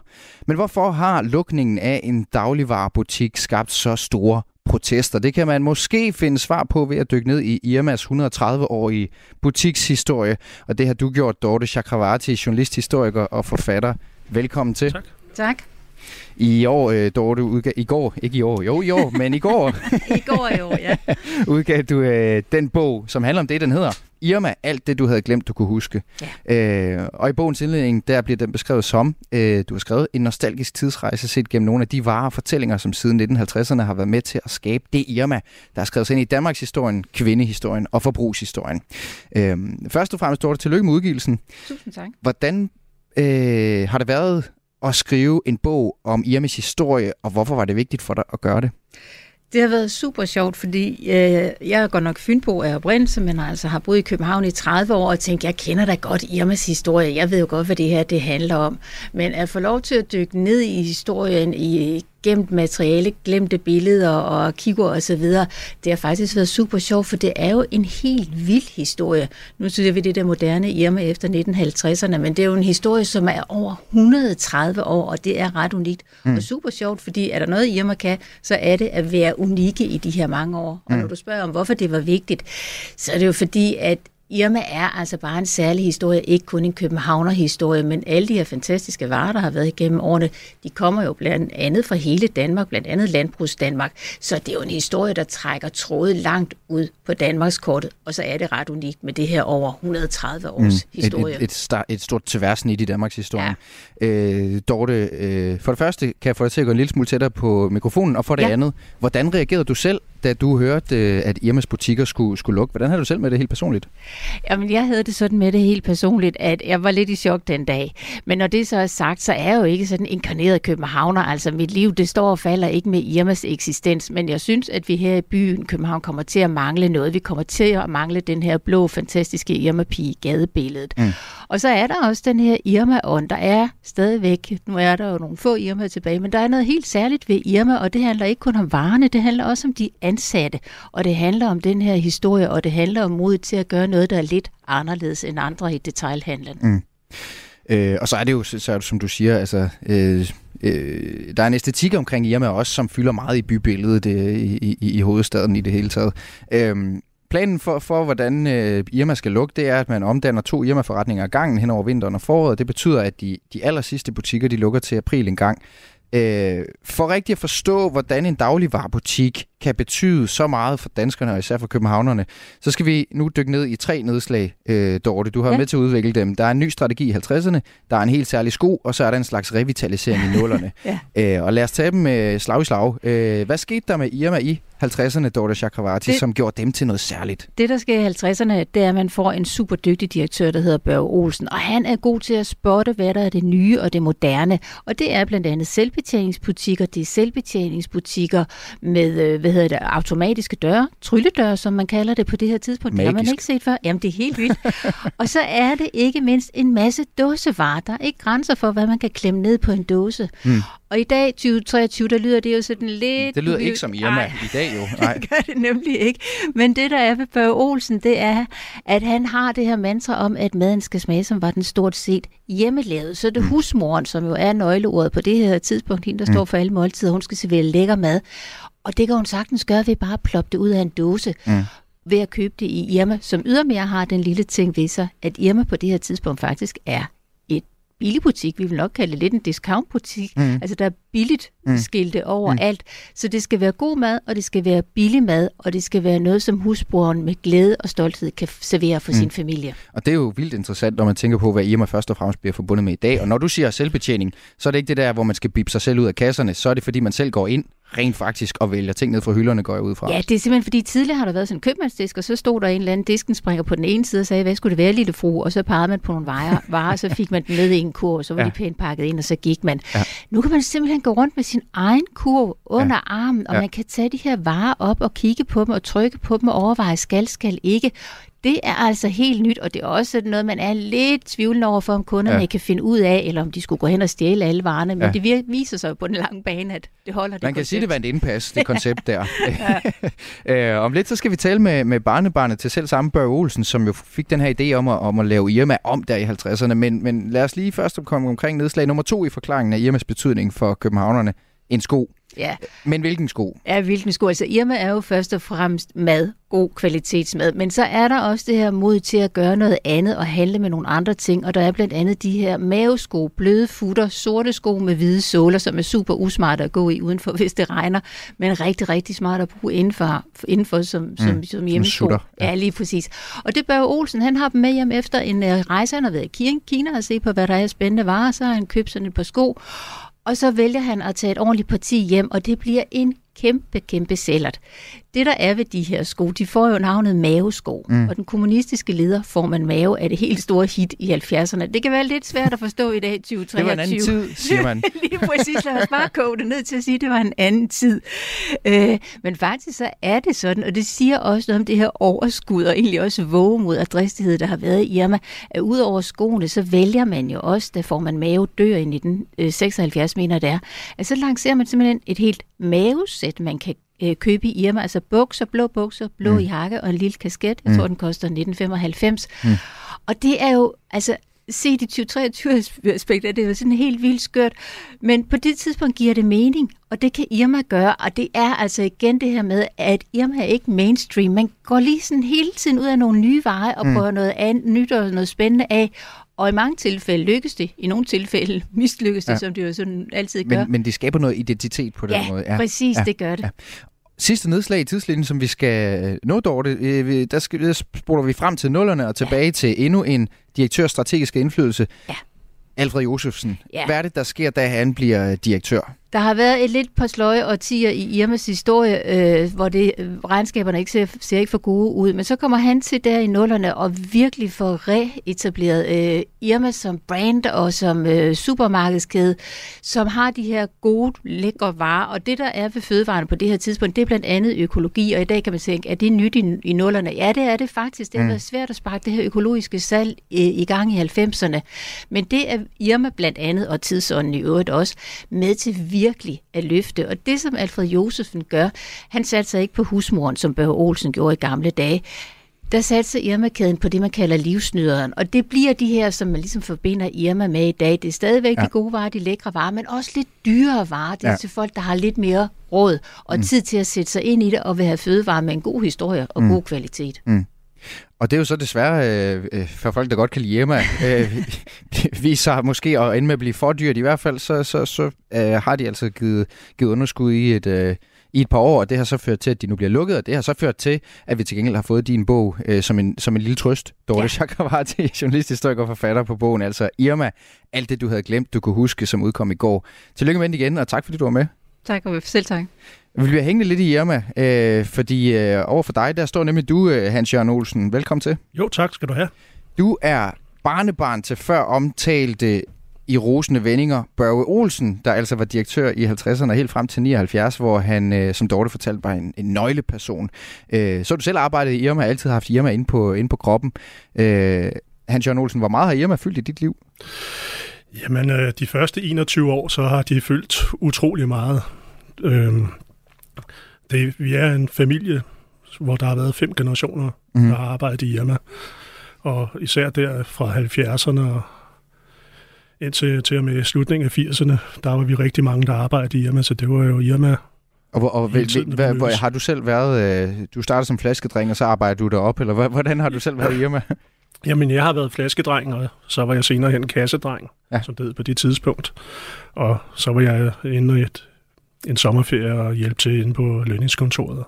Men hvorfor har lukningen af en dagligvarerbutik skabt så store protester. Det kan man måske finde svar på ved at dykke ned i Irmas 130-årige butikshistorie. Og det har du gjort, Dorte Chakravarti, journalist, historiker og forfatter. Velkommen til. Tak. Tak. I år, øh, Dorte, udgav, i går, ikke i år, jo i år, men i går, I går i år, ja. udgav du øh, den bog, som handler om det, den hedder Irma, alt det, du havde glemt, du kunne huske. Ja. Øh, og i bogens indledning, der bliver den beskrevet som, øh, du har skrevet, en nostalgisk tidsrejse set gennem nogle af de varer og fortællinger, som siden 1950'erne har været med til at skabe det Irma, der er skrevet ind i Danmarks historien, kvindehistorien og forbrugshistorien. Øh, først og fremmest, Dorte, tillykke med udgivelsen. Tusind tak. Hvordan øh, har det været at skrive en bog om Irmes historie, og hvorfor var det vigtigt for dig at gøre det? Det har været super sjovt, fordi øh, jeg er godt nok Fynbo af oprindelse, men altså har boet i København i 30 år og tænkt, jeg kender da godt Irmas historie. Jeg ved jo godt, hvad det her det handler om. Men at få lov til at dykke ned i historien, i gemt materiale, glemte billeder og kigger og så videre. Det har faktisk været super sjovt, for det er jo en helt vild historie. Nu synes vi det der moderne Irma efter 1950'erne, men det er jo en historie, som er over 130 år, og det er ret unikt. Mm. Og super sjovt, fordi er der noget Irma kan, så er det at være unikke i de her mange år. Og når du spørger om, hvorfor det var vigtigt, så er det jo fordi, at Irma er altså bare en særlig historie, ikke kun en københavner-historie, men alle de her fantastiske varer, der har været igennem årene, de kommer jo blandt andet fra hele Danmark, blandt andet Landbrugs Danmark. Så det er jo en historie, der trækker trådet langt ud på Danmarks kortet, og så er det ret unikt med det her over 130 års mm, historie. Et, et, et, star, et stort tværsnit i Danmarks historie. Ja. Øh, Dorte, øh, for det første kan jeg få dig til at gå en lille smule tættere på mikrofonen, og for det ja. andet, hvordan reagerede du selv, da du hørte, øh, at Irmas butikker skulle, skulle lukke? Hvordan havde du selv med det helt personligt? Jamen, jeg havde det sådan med det helt personligt, at jeg var lidt i chok den dag. Men når det så er sagt, så er jeg jo ikke sådan inkarneret københavner. Altså, mit liv, det står og falder ikke med Irmas eksistens. Men jeg synes, at vi her i byen København kommer til at mangle noget. Vi kommer til at mangle den her blå, fantastiske Irma-pige gadebilledet. Mm. Og så er der også den her Irma-ånd. Der er stadigvæk, nu er der jo nogle få Irma tilbage, men der er noget helt særligt ved Irma, og det handler ikke kun om varerne, det handler også om de ansatte. Og det handler om den her historie, og det handler om mod til at gøre noget, der er lidt anderledes end andre i detailhandlen. Mm. Øh, og så er det jo, så er det, som du siger, altså, øh, øh, der er en æstetik omkring Irma også, som fylder meget i bybilledet øh, i, i, i hovedstaden i det hele taget. Øh, planen for, for hvordan øh, Irma skal lukke, det er, at man omdanner to Irma-forretninger ad gangen hen over vinteren og foråret. Det betyder, at de, de aller sidste butikker, de lukker til april en gang. Øh, for rigtig at forstå, hvordan en dagligvarerbutik kan betyde så meget for danskerne, og især for københavnerne, så skal vi nu dykke ned i tre nedslag, øh, Dorte. Du har ja. med til at udvikle dem. Der er en ny strategi i 50'erne, der er en helt særlig sko, og så er der en slags revitalisering i nullerne. ja. øh, og lad os tage dem med slag i slag. Øh, hvad skete der med Irma i 50'erne, Dorte Chakravarti, det, som gjorde dem til noget særligt? Det, der sker i 50'erne, det er, at man får en super dygtig direktør, der hedder Børge Olsen, og han er god til at spotte, hvad der er det nye og det moderne. Og det er blandt andet selvbetjeningsbutikker, det er selvbetjeningsbutikker med, øh, hvad hedder det, automatiske døre, trylledøre, som man kalder det på det her tidspunkt. Magisk. Det har man ikke set før. Jamen, det er helt vildt. og så er det ikke mindst en masse dåsevarer. Der er ikke grænser for, hvad man kan klemme ned på en dåse. Mm. Og i dag, 2023, der lyder det jo sådan lidt... Det lyder ikke som Irma Ej, i dag jo. Nej. det gør det nemlig ikke. Men det, der er ved Børge Olsen, det er, at han har det her mantra om, at maden skal smage, som var den stort set hjemmelavet. Så det er mm. husmoren, som jo er nøgleordet på det her tidspunkt, hende, der mm. står for alle måltider. Hun skal servere lækker mad. Og det kan hun sagtens gøre ved bare at ploppe det ud af en dåse. Mm ved at købe det i Irma, som ydermere har den lille ting ved sig, at Irma på det her tidspunkt faktisk er billigbutik, vi vil nok kalde det lidt en discountbutik. Mm. Altså der er billigt mm. skilte overalt. Mm. Så det skal være god mad, og det skal være billig mad, og det skal være noget, som husbrugeren med glæde og stolthed kan servere for mm. sin familie. Og det er jo vildt interessant, når man tænker på, hvad Irma først og fremmest bliver forbundet med i dag. Og når du siger selvbetjening, så er det ikke det der, hvor man skal bippe sig selv ud af kasserne. Så er det, fordi man selv går ind rent faktisk og vælger ting ned fra hylderne, går jeg ud fra. Ja, det er simpelthen fordi tidligere har der været sådan en købmandsdisk, og så stod der en eller anden disken springer på den ene side og sagde, hvad skulle det være, lille fru? Og så pegede man på nogle varer, varer så fik man den ned i en kur, og så var ja. de pænt pakket ind, og så gik man. Ja. Nu kan man simpelthen gå rundt med sin egen kur under ja. armen, og ja. man kan tage de her varer op og kigge på dem og trykke på dem og overveje, skal, skal ikke. Det er altså helt nyt, og det er også noget, man er lidt tvivlende over for, om kunderne ja. kan finde ud af, eller om de skulle gå hen og stjæle alle varerne. Men ja. det viser sig jo på den lange bane, at det holder det Man kan sige, det var et indpas, det koncept der. øh, om lidt så skal vi tale med, med barnebarnet til selv samme Børge Olsen, som jo fik den her idé om at, om at lave Irma om der i 50'erne. Men, men lad os lige først komme omkring nedslag nummer to i forklaringen af Irmas betydning for københavnerne. En sko. Ja. Men hvilken sko? Ja, hvilken sko. Altså Irma er jo først og fremmest mad, god kvalitetsmad. Men så er der også det her mod til at gøre noget andet og handle med nogle andre ting. Og der er blandt andet de her mavesko, bløde futter, sorte sko med hvide såler, som er super usmart at gå i udenfor, hvis det regner. Men rigtig, rigtig smart at bruge indenfor, indenfor som, mm, som, som hjemmesko. sutter, ja. ja, lige præcis. Og det Børge Olsen, han har dem med hjem efter en uh, rejse. Han har været i Kina og se på, hvad der er spændende varer. Så har han købt sådan et par sko. Og så vælger han at tage et ordentligt parti hjem, og det bliver en kæmpe, kæmpe sælgert. Det, der er ved de her sko, de får jo navnet mavesko, mm. og den kommunistiske leder får man mave af det helt store hit i 70'erne. Det kan være lidt svært at forstå i dag, 2023. Det var en anden tid, siger man. Lige præcis, lad os bare koge det ned til at sige, at det var en anden tid. Øh, men faktisk så er det sådan, og det siger også noget om det her overskud, og egentlig også vågemod og dristighed, der har været i Irma, at ud over skoene, så vælger man jo også, der får man mave dør i 1976, mener det er, at så lancerer man simpelthen et helt mavesæt, man kan øh, købe i Irma, altså bukser, blå bukser, blå mm. jakke og en lille kasket. Jeg mm. tror, den koster 1995. Mm. Og det er jo, altså, set i 2023 aspekt er det jo sådan helt vildt skørt. Men på det tidspunkt giver det mening, og det kan Irma gøre. Og det er altså igen det her med, at Irma er ikke mainstream. Man går lige sådan hele tiden ud af nogle nye veje og mm. prøver noget andet, nyt og noget spændende af. Og i mange tilfælde lykkes det, i nogle tilfælde mislykkes det, ja. som det jo sådan altid gør. Men, men det skaber noget identitet på den ja, måde. Ja, præcis, ja. det gør det. Ja. Sidste nedslag i tidslinjen, som vi skal øh, nå, Dorte, øh, der, skal, der spoler vi frem til nullerne og tilbage ja. til endnu en direktør strategisk indflydelse. Ja. Alfred Josefsen. Ja. Hvad er det, der sker, da han bliver direktør? Der har været et lidt par sløje årtier i Irmas historie, øh, hvor det, øh, regnskaberne ikke ser, ser ikke for gode ud. Men så kommer han til der i nullerne og virkelig får reetableret øh, Irma som brand og som øh, supermarkedskæde, som har de her gode, lækre varer. Og det, der er ved fødevarene på det her tidspunkt, det er blandt andet økologi. Og i dag kan man tænke, er det nyt i, i nullerne? Ja, det er det faktisk. Det har mm. været svært at sparke det her økologiske salg øh, i gang i 90'erne. Men det er Irma blandt andet, og tidsånden i øvrigt også, med til virkelig at løfte. Og det, som Alfred Josefsen gør, han satte sig ikke på husmoren, som Børge Olsen gjorde i gamle dage. Der satte sig Irma-kæden på det, man kalder livsnyderen. Og det bliver de her, som man ligesom forbinder Irma med i dag. Det er stadigvæk ja. de gode varer, de lækre varer, men også lidt dyrere varer. Det er ja. til folk, der har lidt mere råd og mm. tid til at sætte sig ind i det og vil have fødevarer med en god historie og mm. god kvalitet. Mm. Og det er jo så desværre øh, øh for folk, der godt kan lide Irma, øh, viser sig måske at ende med at blive for dyrt. I hvert fald så, så, så øh, har de altså givet, givet underskud i et, øh, i et par år, og det har så ført til, at de nu bliver lukket, og det har så ført til, at vi til gengæld har fået din bog øh, som, en, som en lille trøst. Dorte ja. Chakravarti, journalist, historiker og forfatter på bogen, altså Irma, alt det du havde glemt, du kunne huske, som udkom i går. Tillykke med igen, og tak fordi du var med. Tak, og selv tak. Vi bliver hængende lidt i Irma, øh, fordi øh, over for dig, der står nemlig du, øh, Hans-Jørgen Olsen. Velkommen til. Jo, tak skal du have. Du er barnebarn til før omtalte i rosende vendinger Børge Olsen, der altså var direktør i 50'erne helt frem til 79, hvor han, øh, som Dorte fortalte, var en, en nøgleperson. Øh, så du selv arbejdet i Irma, altid haft Irma inde på, inde på kroppen. Øh, Hans-Jørgen Olsen, hvor meget har Irma fyldt i dit liv? Jamen, øh, de første 21 år, så har de fyldt utrolig meget. Øh, det, vi er en familie, hvor der har været fem generationer, mm. der har arbejdet i Irma. Og især der fra 70'erne og indtil til og med slutningen af 80'erne, der var vi rigtig mange, der arbejdede i Irma, så det var jo Irma og, og vel, tiden, hvad, hvor, har du selv været, øh, du startede som flaskedreng, og så arbejdede du derop, eller hvordan har du selv været i Irma? Jamen, jeg har været flaskedreng, og så var jeg senere hen kassedreng, ja. som det på det tidspunkt. Og så var jeg inde i et, en sommerferie og hjælpe til inde på lønningskontoret.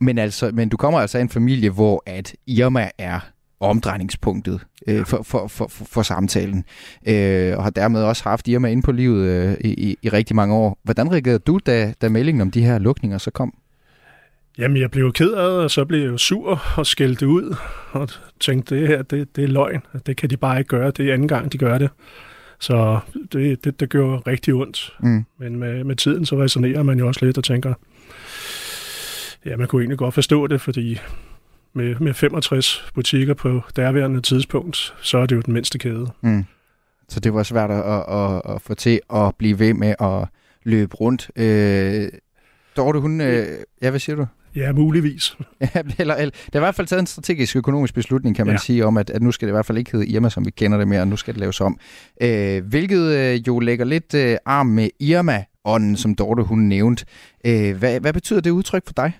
Men, altså, men du kommer altså af en familie, hvor at Irma er omdrejningspunktet øh, for, for, for, for, for samtalen, øh, og har dermed også haft Irma inde på livet øh, i, i rigtig mange år. Hvordan reagerede du, da, da meldingen om de her lukninger så kom? Jamen, jeg blev ked af det, og så blev jeg sur og skældte ud, og tænkte, det her, det, det er løgn. Det kan de bare ikke gøre. Det er anden gang, de gør det. Så det, det, det gjorde rigtig ondt. Mm. Men med, med tiden, så resonerer man jo også lidt og tænker, ja, man kunne egentlig godt forstå det, fordi med, med 65 butikker på derværende tidspunkt, så er det jo den mindste kæde. Mm. Så det var svært at, at, at få til at blive ved med at løbe rundt. Øh, Dorte, hun... Øh, ja, hvad siger du? Ja, muligvis. Eller, eller, det er i hvert fald taget en strategisk økonomisk beslutning, kan man ja. sige, om at, at nu skal det i hvert fald ikke hedde Irma, som vi kender det mere, og nu skal det laves om. Øh, hvilket øh, jo lægger lidt øh, arm med Irma ånden, som Dorte hun nævnte. Øh, hvad, hvad betyder det udtryk for dig?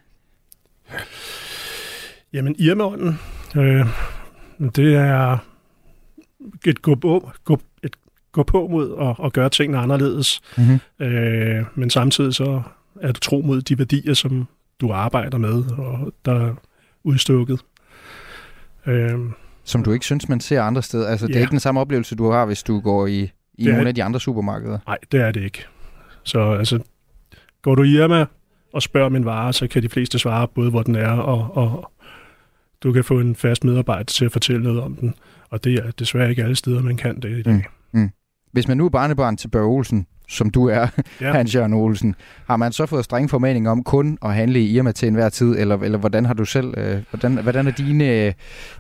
Jamen, Irma-ånden, øh, det er et gå på, gå, et gå på mod at, at gøre tingene anderledes. Mm-hmm. Øh, men samtidig så er du tro mod de værdier, som du arbejder med, og der er udstukket. Øh, som du ikke synes, man ser andre steder? Altså, det ja. er ikke den samme oplevelse, du har, hvis du går i, i nogle er, af de andre supermarkeder? Nej, det er det ikke. Så altså, går du i Irma og spørger min vare, så kan de fleste svare både, hvor den er, og, og du kan få en fast medarbejder til at fortælle noget om den. Og det er desværre ikke alle steder, man kan det i dag. Mm. Mm. Hvis man nu er barnebarn til Børge Olsen, som du er, ja. Hans Jørgen Olsen, har man så fået streng formaning om kun at handle i Irma til enhver tid, eller, eller hvordan har du selv, øh, hvordan, hvordan er dine,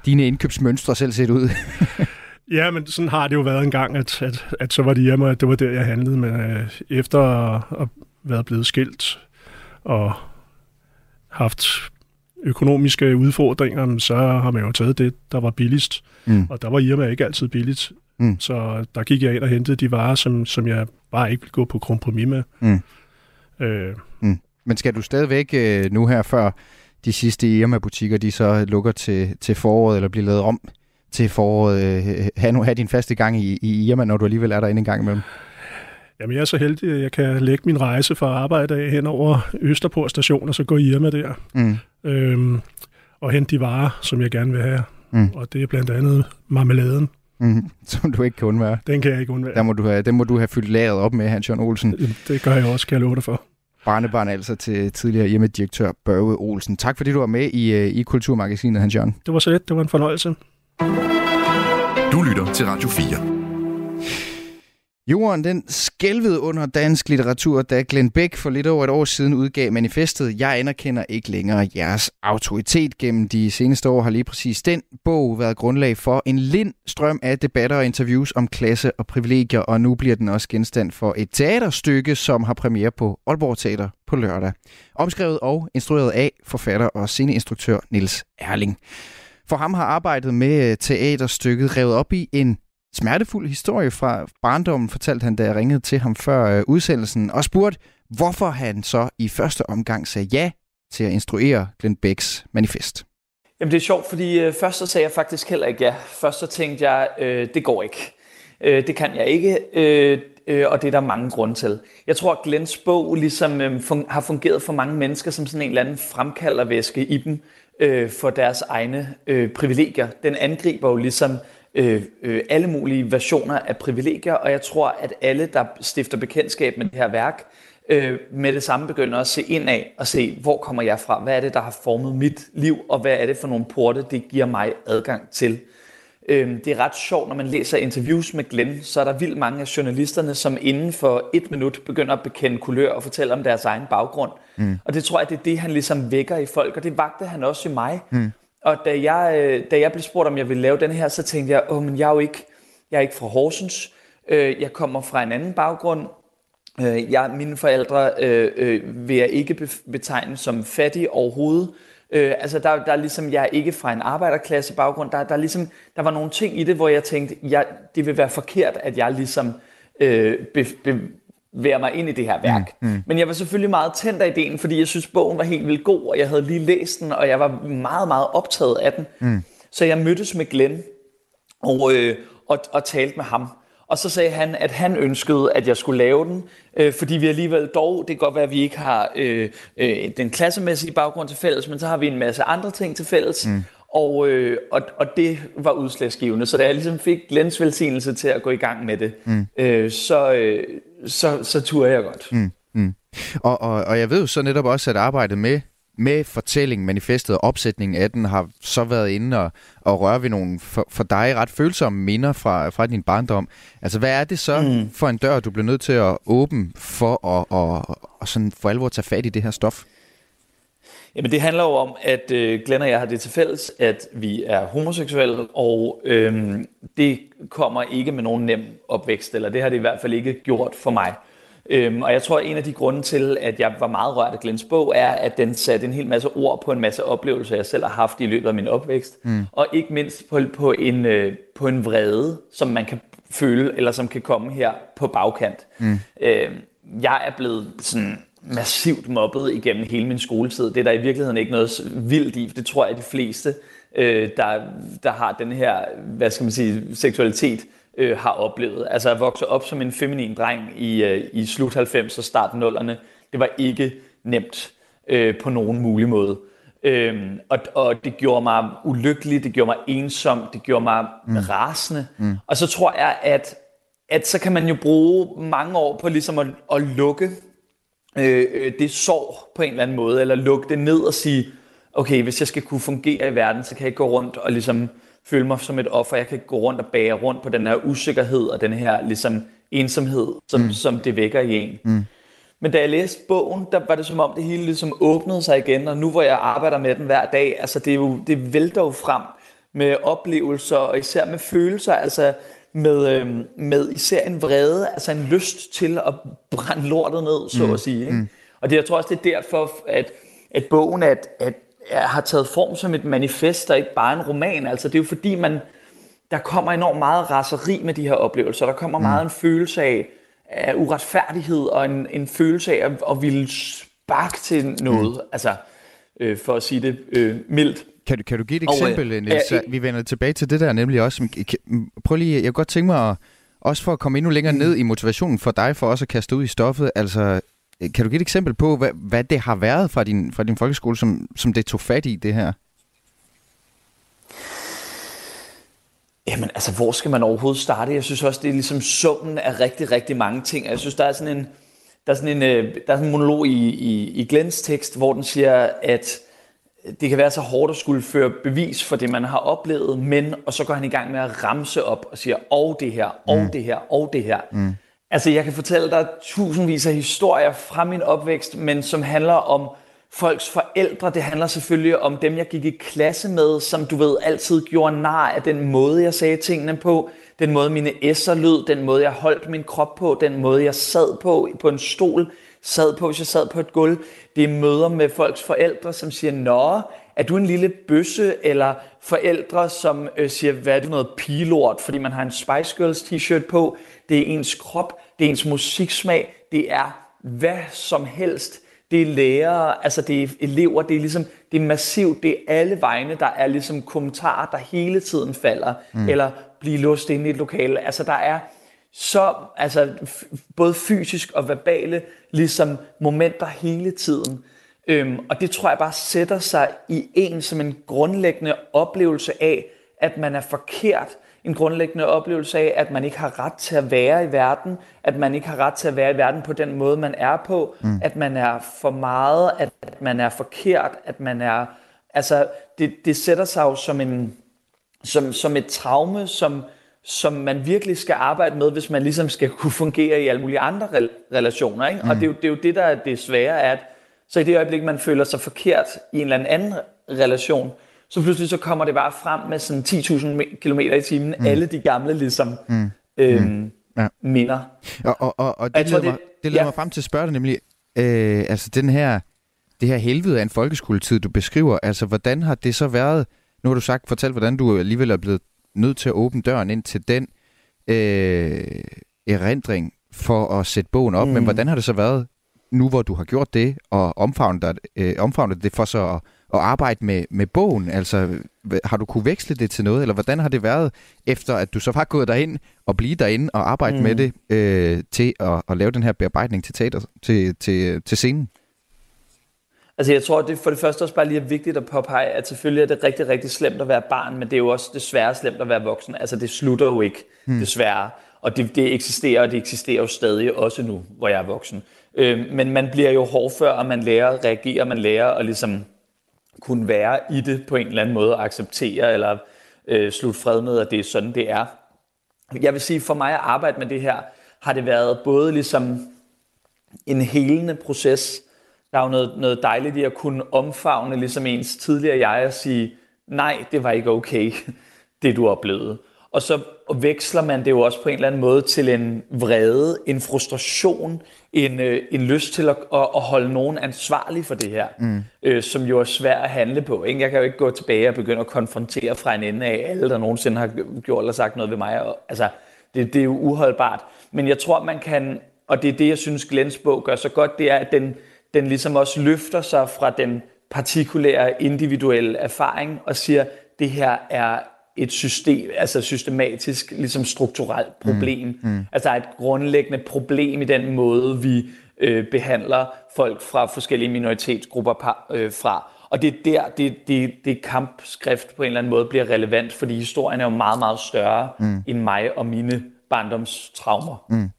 dine indkøbsmønstre selv set ud? ja, men sådan har det jo været en gang, at, at, at så var det Irma, at det var der, jeg handlede, men øh, efter at, at være blevet skilt og haft økonomiske udfordringer, så har man jo taget det, der var billigst. Mm. Og der var Irma ikke altid billigt. Mm. Så der gik jeg ind og hentede de varer, som, som jeg bare ikke ville gå på kompromis med. Mm. Øh. Mm. Men skal du stadigvæk øh, nu her, før de sidste Irma-butikker, de så lukker til, til foråret, eller bliver lavet om til foråret, øh, have, have din faste gang i, i Irma, når du alligevel er der en gang imellem? Jamen, jeg er så heldig, at jeg kan lægge min rejse for arbejde af hen over Østerport station, og så gå i Irma der. Mm. Øhm, og hente de varer, som jeg gerne vil have. Mm. Og det er blandt andet marmeladen. Mm, som du ikke kan undvære. Den kan jeg ikke undvære. Der må du have, den må du have fyldt lagret op med, Hans Jørgen Olsen. Det, det gør jeg også, kan jeg love dig for. Barnebarn altså til tidligere hjemmedirektør Børge Olsen. Tak fordi du var med i, øh, i Kulturmagasinet, Hans Jørgen. Det var så let. Det var en fornøjelse. Du lytter til Radio 4. Jorden den skælvede under dansk litteratur, da Glenn Beck for lidt over et år siden udgav manifestet Jeg anerkender ikke længere jeres autoritet. Gennem de seneste år har lige præcis den bog været grundlag for en lind strøm af debatter og interviews om klasse og privilegier, og nu bliver den også genstand for et teaterstykke, som har premiere på Aalborg Teater på lørdag. Omskrevet og instrueret af forfatter og sceneinstruktør Nils Erling. For ham har arbejdet med teaterstykket revet op i en smertefuld historie fra barndommen, fortalte han, da jeg ringede til ham før øh, udsendelsen, og spurgte, hvorfor han så i første omgang sagde ja til at instruere Glenn Becks manifest. Jamen det er sjovt, fordi øh, først så sagde jeg faktisk heller ikke ja. Først så tænkte jeg, øh, det går ikke. Øh, det kan jeg ikke, øh, øh, og det er der mange grunde til. Jeg tror, at Glens bog ligesom øh, fun- har fungeret for mange mennesker som sådan en eller anden fremkaldervæske i dem øh, for deres egne øh, privilegier. Den angriber jo ligesom øh, øh, alle mulige versioner af privilegier, og jeg tror, at alle, der stifter bekendtskab med det her værk, øh, med det samme begynder at se ind af og se, hvor kommer jeg fra? Hvad er det, der har formet mit liv, og hvad er det for nogle porte, det giver mig adgang til? Øh, det er ret sjovt, når man læser interviews med Glenn, så er der vildt mange af journalisterne, som inden for et minut begynder at bekende kulør og fortælle om deres egen baggrund. Mm. Og det tror jeg, det er det, han ligesom vækker i folk, og det vagte han også i mig. Mm. Og da jeg, øh, da jeg blev spurgt, om jeg ville lave den her, så tænkte jeg, åh, men jeg er jo ikke, jeg er ikke fra Horsens. Øh, jeg kommer fra en anden baggrund. Øh, jeg, mine forældre øh, øh, vil jeg ikke betegne som fattige overhovedet. Øh, altså der, der er ligesom, jeg er ikke fra en arbejderklasse baggrund. Der, der, er ligesom, der var nogle ting i det, hvor jeg tænkte, jeg, det vil være forkert, at jeg ligesom øh, be, be, være mig ind i det her værk. Mm, mm. Men jeg var selvfølgelig meget tændt af ideen, fordi jeg synes, bogen var helt vildt god, og jeg havde lige læst den, og jeg var meget, meget optaget af den. Mm. Så jeg mødtes med Glenn og, øh, og, og talte med ham. Og så sagde han, at han ønskede, at jeg skulle lave den, øh, fordi vi alligevel dog, det kan godt være, at vi ikke har øh, øh, den klassemæssige baggrund til fælles, men så har vi en masse andre ting til fælles. Mm. Og, øh, og, og det var udslagsgivende. Så da jeg ligesom fik Glens velsignelse til at gå i gang med det, mm. øh, så, øh, så, så turde jeg godt. Mm. Mm. Og, og, og jeg ved jo så netop også, at arbejdet med med fortælling, manifestet og opsætningen af den, har så været inde og, og røre ved nogle for, for dig ret følsomme minder fra, fra din barndom. Altså, hvad er det så mm. for en dør, du bliver nødt til at åbne for at og, og sådan for alvor tage fat i det her stof? Jamen det handler jo om, at øh, Glenn og jeg har det til fælles, at vi er homoseksuelle, og øh, det kommer ikke med nogen nem opvækst, eller det har det i hvert fald ikke gjort for mig. Øhm, og jeg tror, at en af de grunde til, at jeg var meget rørt af Glens bog, er, at den satte en hel masse ord på en masse oplevelser, jeg selv har haft i løbet af min opvækst. Mm. Og ikke mindst på, på, en, øh, på en vrede, som man kan føle, eller som kan komme her på bagkant. Mm. Øhm, jeg er blevet sådan massivt mobbet igennem hele min skoletid. Det er der i virkeligheden ikke noget vildt i, det tror jeg, de fleste, øh, der, der har den her, hvad skal man sige, seksualitet, øh, har oplevet. Altså at vokse op som en feminin dreng i, øh, i slut 90'erne og start 0'erne, det var ikke nemt øh, på nogen mulig måde. Øhm, og, og det gjorde mig ulykkelig, det gjorde mig ensom, det gjorde mig mm. rasende. Mm. Og så tror jeg, at, at så kan man jo bruge mange år på ligesom at, at lukke øh, øh, det sår på en eller anden måde, eller lukke det ned og sige, okay, hvis jeg skal kunne fungere i verden, så kan jeg ikke gå rundt og ligesom føle mig som et offer. Jeg kan gå rundt og bære rundt på den her usikkerhed og den her ligesom ensomhed, som, mm. som det vækker i en. Mm. Men da jeg læste bogen, der var det som om det hele ligesom åbnede sig igen, og nu hvor jeg arbejder med den hver dag, altså det, er jo, det vælter jo frem med oplevelser, og især med følelser, altså med, øh, med især en vrede, altså en lyst til at brænde lortet ned, så mm. at sige. Ikke? Mm. Og det, jeg tror også, det er derfor, at, at bogen at, at, at har taget form som et manifest, og ikke bare en roman. Altså det er jo fordi, man, der kommer enormt meget raseri med de her oplevelser. Der kommer mm. meget en følelse af, af uretfærdighed og en, en følelse af at, at ville sparke til noget, mm. altså øh, for at sige det øh, mildt. Kan du, kan du give et eksempel, og, øh, Niels? Øh, vi vender tilbage til det der nemlig også. Prøv lige, jeg kunne godt tænke mig, at, også for at komme endnu længere mm. ned i motivationen for dig, for også at kaste ud i stoffet, altså kan du give et eksempel på, hvad, hvad det har været fra din, fra din folkeskole, som, som det tog fat i, det her? Jamen, altså, hvor skal man overhovedet starte? Jeg synes også, det er ligesom summen af rigtig, rigtig mange ting. Jeg synes, der er sådan en, der er sådan en, øh, der er sådan en monolog i, i, i Glens tekst, hvor den siger, at det kan være så hårdt at skulle føre bevis for det, man har oplevet, men, og så går han i gang med at ramse op og siger, og det her, og mm. det her, og det her. Mm. Altså, jeg kan fortælle dig tusindvis af historier fra min opvækst, men som handler om folks forældre. Det handler selvfølgelig om dem, jeg gik i klasse med, som du ved altid gjorde nar af den måde, jeg sagde tingene på, den måde mine s'er lød, den måde, jeg holdt min krop på, den måde, jeg sad på på en stol, sad på, hvis jeg sad på et gulv. Det er møder med folks forældre, som siger, Nå, er du en lille bøsse? Eller forældre, som øh, siger, hvad er det noget pilort, fordi man har en Spice Girls t-shirt på. Det er ens krop, det er ens musiksmag, det er hvad som helst det er lærere, altså det er elever, det er ligesom, det er massivt, det er alle vegne, der er ligesom kommentarer, der hele tiden falder, mm. eller bliver låst inde i et lokale. Altså der er så, altså både fysisk og verbale, ligesom momenter hele tiden. Øhm, og det tror jeg bare sætter sig i en som en grundlæggende oplevelse af, at man er forkert, en grundlæggende oplevelse af, at man ikke har ret til at være i verden, at man ikke har ret til at være i verden på den måde, man er på, mm. at man er for meget, at man er forkert, at man er... Altså, det, det sætter sig jo som, en, som, som et traume, som, som man virkelig skal arbejde med, hvis man ligesom skal kunne fungere i alle mulige andre relationer. Ikke? Mm. Og det er, jo, det er jo det, der er det svære, at så i det øjeblik, man føler sig forkert i en eller anden relation, så pludselig så kommer det bare frem med sådan 10.000 km i timen, mm. alle de gamle ligesom mm. øhm, mm. Ja. minder. Og, og, og, og det, leder mig, det leder ja. mig frem til at spørge dig nemlig, øh, altså den her, det her helvede af en folkeskoletid, du beskriver, altså hvordan har det så været, nu har du sagt, fortalt, hvordan du alligevel er blevet nødt til at åbne døren ind til den øh, erindring for at sætte bogen op, mm. men hvordan har det så været nu, hvor du har gjort det, og omfavnet, øh, omfavnet det for så at at arbejde med, med bogen? Altså, har du kunne veksle det til noget, eller hvordan har det været, efter at du så har gået derind og blive derinde og arbejde mm. med det øh, til at, at lave den her bearbejdning til teater, til, til, til scenen? Altså jeg tror, det for det første også bare lige er vigtigt at påpege, at selvfølgelig er det rigtig, rigtig slemt at være barn, men det er jo også desværre slemt at være voksen. Altså det slutter jo ikke, hmm. desværre. Og det, det eksisterer, og det eksisterer jo stadig også nu, hvor jeg er voksen. Øh, men man bliver jo hårdfør, og man lærer at reagere, man lærer at ligesom kunne være i det på en eller anden måde, og acceptere eller øh, slutte fred med, at det er sådan, det er. Jeg vil sige, for mig at arbejde med det her, har det været både ligesom en helende proces. Der er jo noget, noget dejligt i at kunne omfavne ligesom ens tidligere jeg og sige, nej, det var ikke okay, det du oplevede. Og så veksler man det jo også på en eller anden måde til en vrede, en frustration, en, øh, en lyst til at, at, at holde nogen ansvarlig for det her, mm. øh, som jo er svært at handle på. Ikke? Jeg kan jo ikke gå tilbage og begynde at konfrontere fra en ende af alle, der nogensinde har gjort eller sagt noget ved mig. Og, altså, det, det er jo uholdbart. Men jeg tror, man kan og det er det, jeg synes, Glens bog gør så godt, det er, at den, den ligesom også løfter sig fra den partikulære, individuelle erfaring og siger, det her er et system, altså systematisk, ligesom strukturelt problem. Mm. Mm. Altså et grundlæggende problem i den måde, vi øh, behandler folk fra forskellige minoritetsgrupper øh, fra. Og det er der, det, det, det kampskrift på en eller anden måde bliver relevant, fordi historien er jo meget, meget større mm. end mig og mine barndomstraumer. Mm.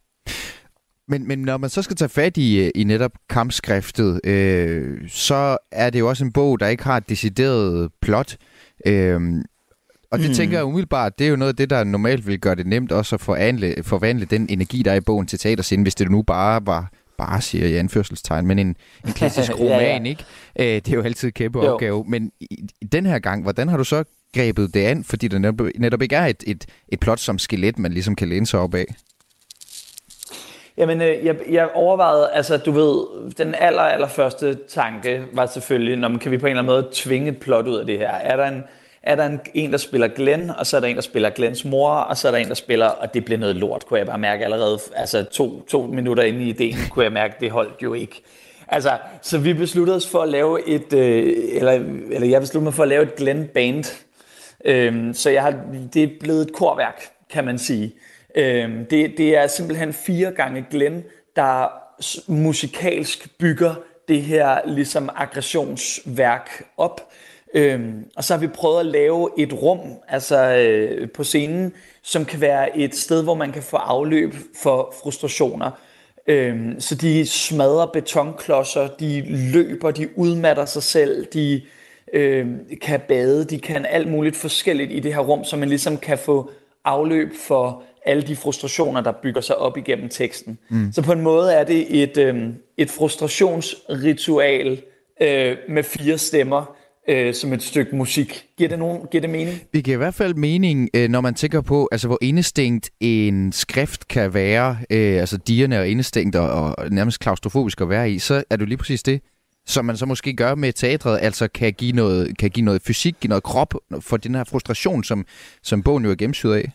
Men, men når man så skal tage fat i, i netop kampskriftet, øh, så er det jo også en bog, der ikke har et decideret plot. Øh, og det mm. tænker jeg umiddelbart, det er jo noget af det, der normalt vil gøre det nemt også at forvandle, forvandle den energi, der er i bogen til teaterscenen, hvis det nu bare var bare siger i anførselstegn, men en, en klassisk roman, ja, ja. ikke? Øh, det er jo altid en kæmpe jo. opgave. Men i, i den her gang, hvordan har du så grebet det an? Fordi der netop, netop ikke er et, et, et plot som skelet, man ligesom kan læne sig op af. Jamen, øh, jeg, jeg overvejede, altså du ved, den aller, aller første tanke var selvfølgelig, når man kan vi på en eller anden måde tvinge et plot ud af det her? Er der en, er der en, en, der spiller Glenn, og så er der en, der spiller Glens mor, og så er der en, der spiller, og det bliver noget lort, kunne jeg bare mærke allerede, altså to, to minutter inde i ideen, kunne jeg mærke, det holdt jo ikke. Altså, så vi besluttede os for at lave et, øh, eller, eller jeg besluttede mig for at lave et Glenn Band. Øhm, så jeg har, det er blevet et korværk, kan man sige. Øhm, det, det er simpelthen fire gange Glenn, der musikalsk bygger det her ligesom aggressionsværk op. Øhm, og så har vi prøvet at lave et rum altså øh, på scenen, som kan være et sted, hvor man kan få afløb for frustrationer. Øhm, så de smadrer betonklodser, de løber, de udmatter sig selv, de øh, kan bade, de kan alt muligt forskelligt i det her rum, så man ligesom kan få afløb for alle de frustrationer, der bygger sig op igennem teksten. Mm. Så på en måde er det et, øh, et frustrationsritual øh, med fire stemmer, øh, som et stykke musik. Giver det, nogen, giver det mening? Det giver i hvert fald mening, øh, når man tænker på, altså, hvor indestængt en skrift kan være, øh, altså dierne og indestængt og, og nærmest klaustrofobisk at være i, så er det lige præcis det, som man så måske gør med teatret, altså kan give noget, kan give noget fysik, give noget krop for den her frustration, som, som bogen jo er gennemsyret af.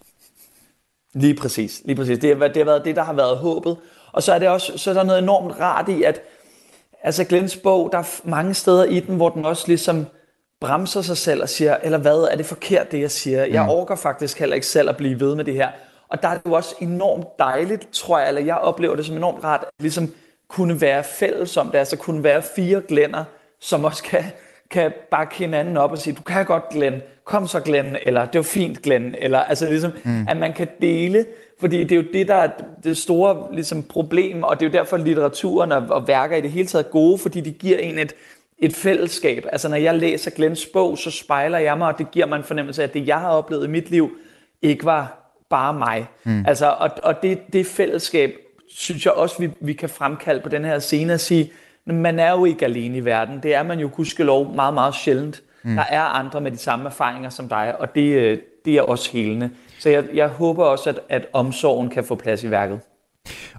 Lige præcis, lige præcis. Det har, det har været det, der har været håbet. Og så er, det også, så er der noget enormt rart i, at altså Glens bog, der er mange steder i den, hvor den også ligesom bremser sig selv og siger, eller hvad, er det forkert, det jeg siger? Jeg mm. orker faktisk heller ikke selv at blive ved med det her. Og der er det jo også enormt dejligt, tror jeg, eller jeg oplever det som enormt rart, at ligesom kunne være fælles om det, altså kunne være fire glænder, som også kan, kan bakke hinanden op og sige, du kan godt Glenn, kom så Glenn, eller det var fint Glenn, eller altså ligesom, mm. at man kan dele, fordi det er jo det, der er det store ligesom, problem, og det er jo derfor litteraturen og, og værker i det hele taget er gode, fordi de giver en et, et fællesskab. Altså når jeg læser Glens bog, så spejler jeg mig, og det giver mig en fornemmelse af, at det jeg har oplevet i mit liv, ikke var bare mig. Mm. Altså, og, og det, det fællesskab, synes jeg også, vi, vi kan fremkalde på den her scene og sige, man er jo ikke alene i verden. Det er man jo gudskelov meget, meget sjældent. Mm. Der er andre med de samme erfaringer som dig, og det, øh, det er også helende. Så jeg, jeg håber også, at, at omsorgen kan få plads i værket.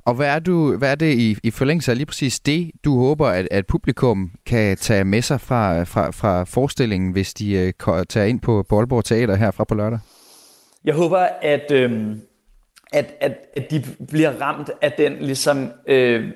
Og hvad er, du, hvad er det i, i forlængelse af lige præcis det, du håber, at, at publikum kan tage med sig fra, fra, fra forestillingen, hvis de uh, tager ind på Boldborg Teater herfra på lørdag? Jeg håber, at, øh, at, at, at de bliver ramt af den ligesom, øh,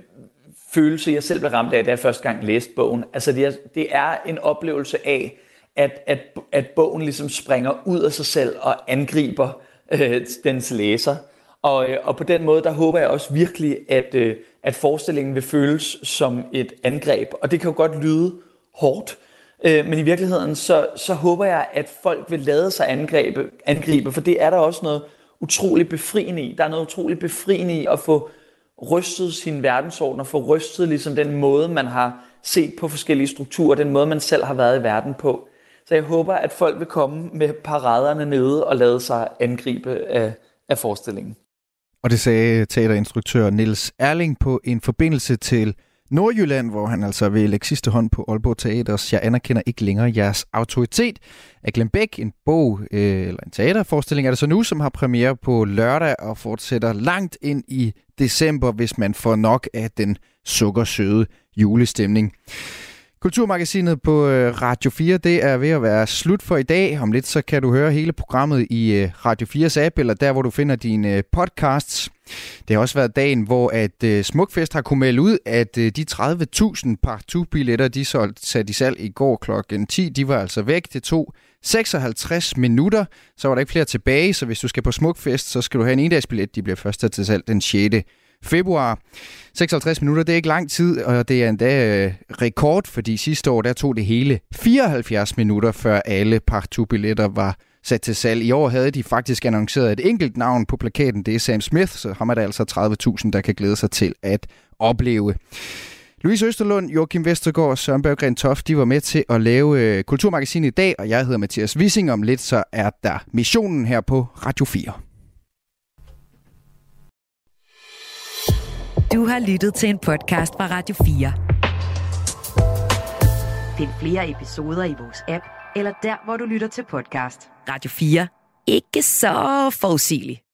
følelse, jeg selv blev ramt af, da jeg første gang læste bogen. Altså det er, det er en oplevelse af, at, at, at bogen ligesom springer ud af sig selv og angriber øh, dens læser. Og, øh, og på den måde, der håber jeg også virkelig, at, øh, at forestillingen vil føles som et angreb. Og det kan jo godt lyde hårdt, øh, men i virkeligheden, så, så håber jeg, at folk vil lade sig angribe, angribe, for det er der også noget utroligt befriende i. Der er noget utroligt befriende i at få rystet sin verdensorden og få rystet ligesom den måde, man har set på forskellige strukturer, den måde, man selv har været i verden på. Så jeg håber, at folk vil komme med paraderne nede og lade sig angribe af, af forestillingen. Og det sagde teaterinstruktør Niels Erling på en forbindelse til Nordjylland, hvor han altså vil lægge sidste hånd på Aalborg Teaters Jeg anerkender ikke længere jeres autoritet af Glenn Beck, en bog øh, eller en teaterforestilling er det så nu, som har premiere på lørdag og fortsætter langt ind i december, hvis man får nok af den sukkersøde julestemning. Kulturmagasinet på øh, Radio 4, det er ved at være slut for i dag. Om lidt så kan du høre hele programmet i øh, Radio 4's app, eller der, hvor du finder dine øh, podcasts. Det har også været dagen, hvor at Smukfest har kunnet melde ud, at de 30.000 par billetter de solgte sat i salg i går klokken 10, de var altså væk. Det tog 56 minutter, så var der ikke flere tilbage, så hvis du skal på Smukfest, så skal du have en endagsbillet. De bliver først til salg den 6 februar. 56 minutter, det er ikke lang tid, og det er endda øh, rekord, fordi sidste år der tog det hele 74 minutter, før alle partout-billetter var sat til salg. I år havde de faktisk annonceret et enkelt navn på plakaten, det er Sam Smith, så ham er der altså 30.000, der kan glæde sig til at opleve. Louise Østerlund, Joachim Vestergaard og Søren Berggren Toft, de var med til at lave øh, Kulturmagasinet i dag, og jeg hedder Mathias Wissing. Om lidt så er der missionen her på Radio 4. Du har lyttet til en podcast fra Radio 4. Find flere episoder i vores app, eller der, hvor du lytter til podcast. Radio 4. Ikke så forudsigeligt.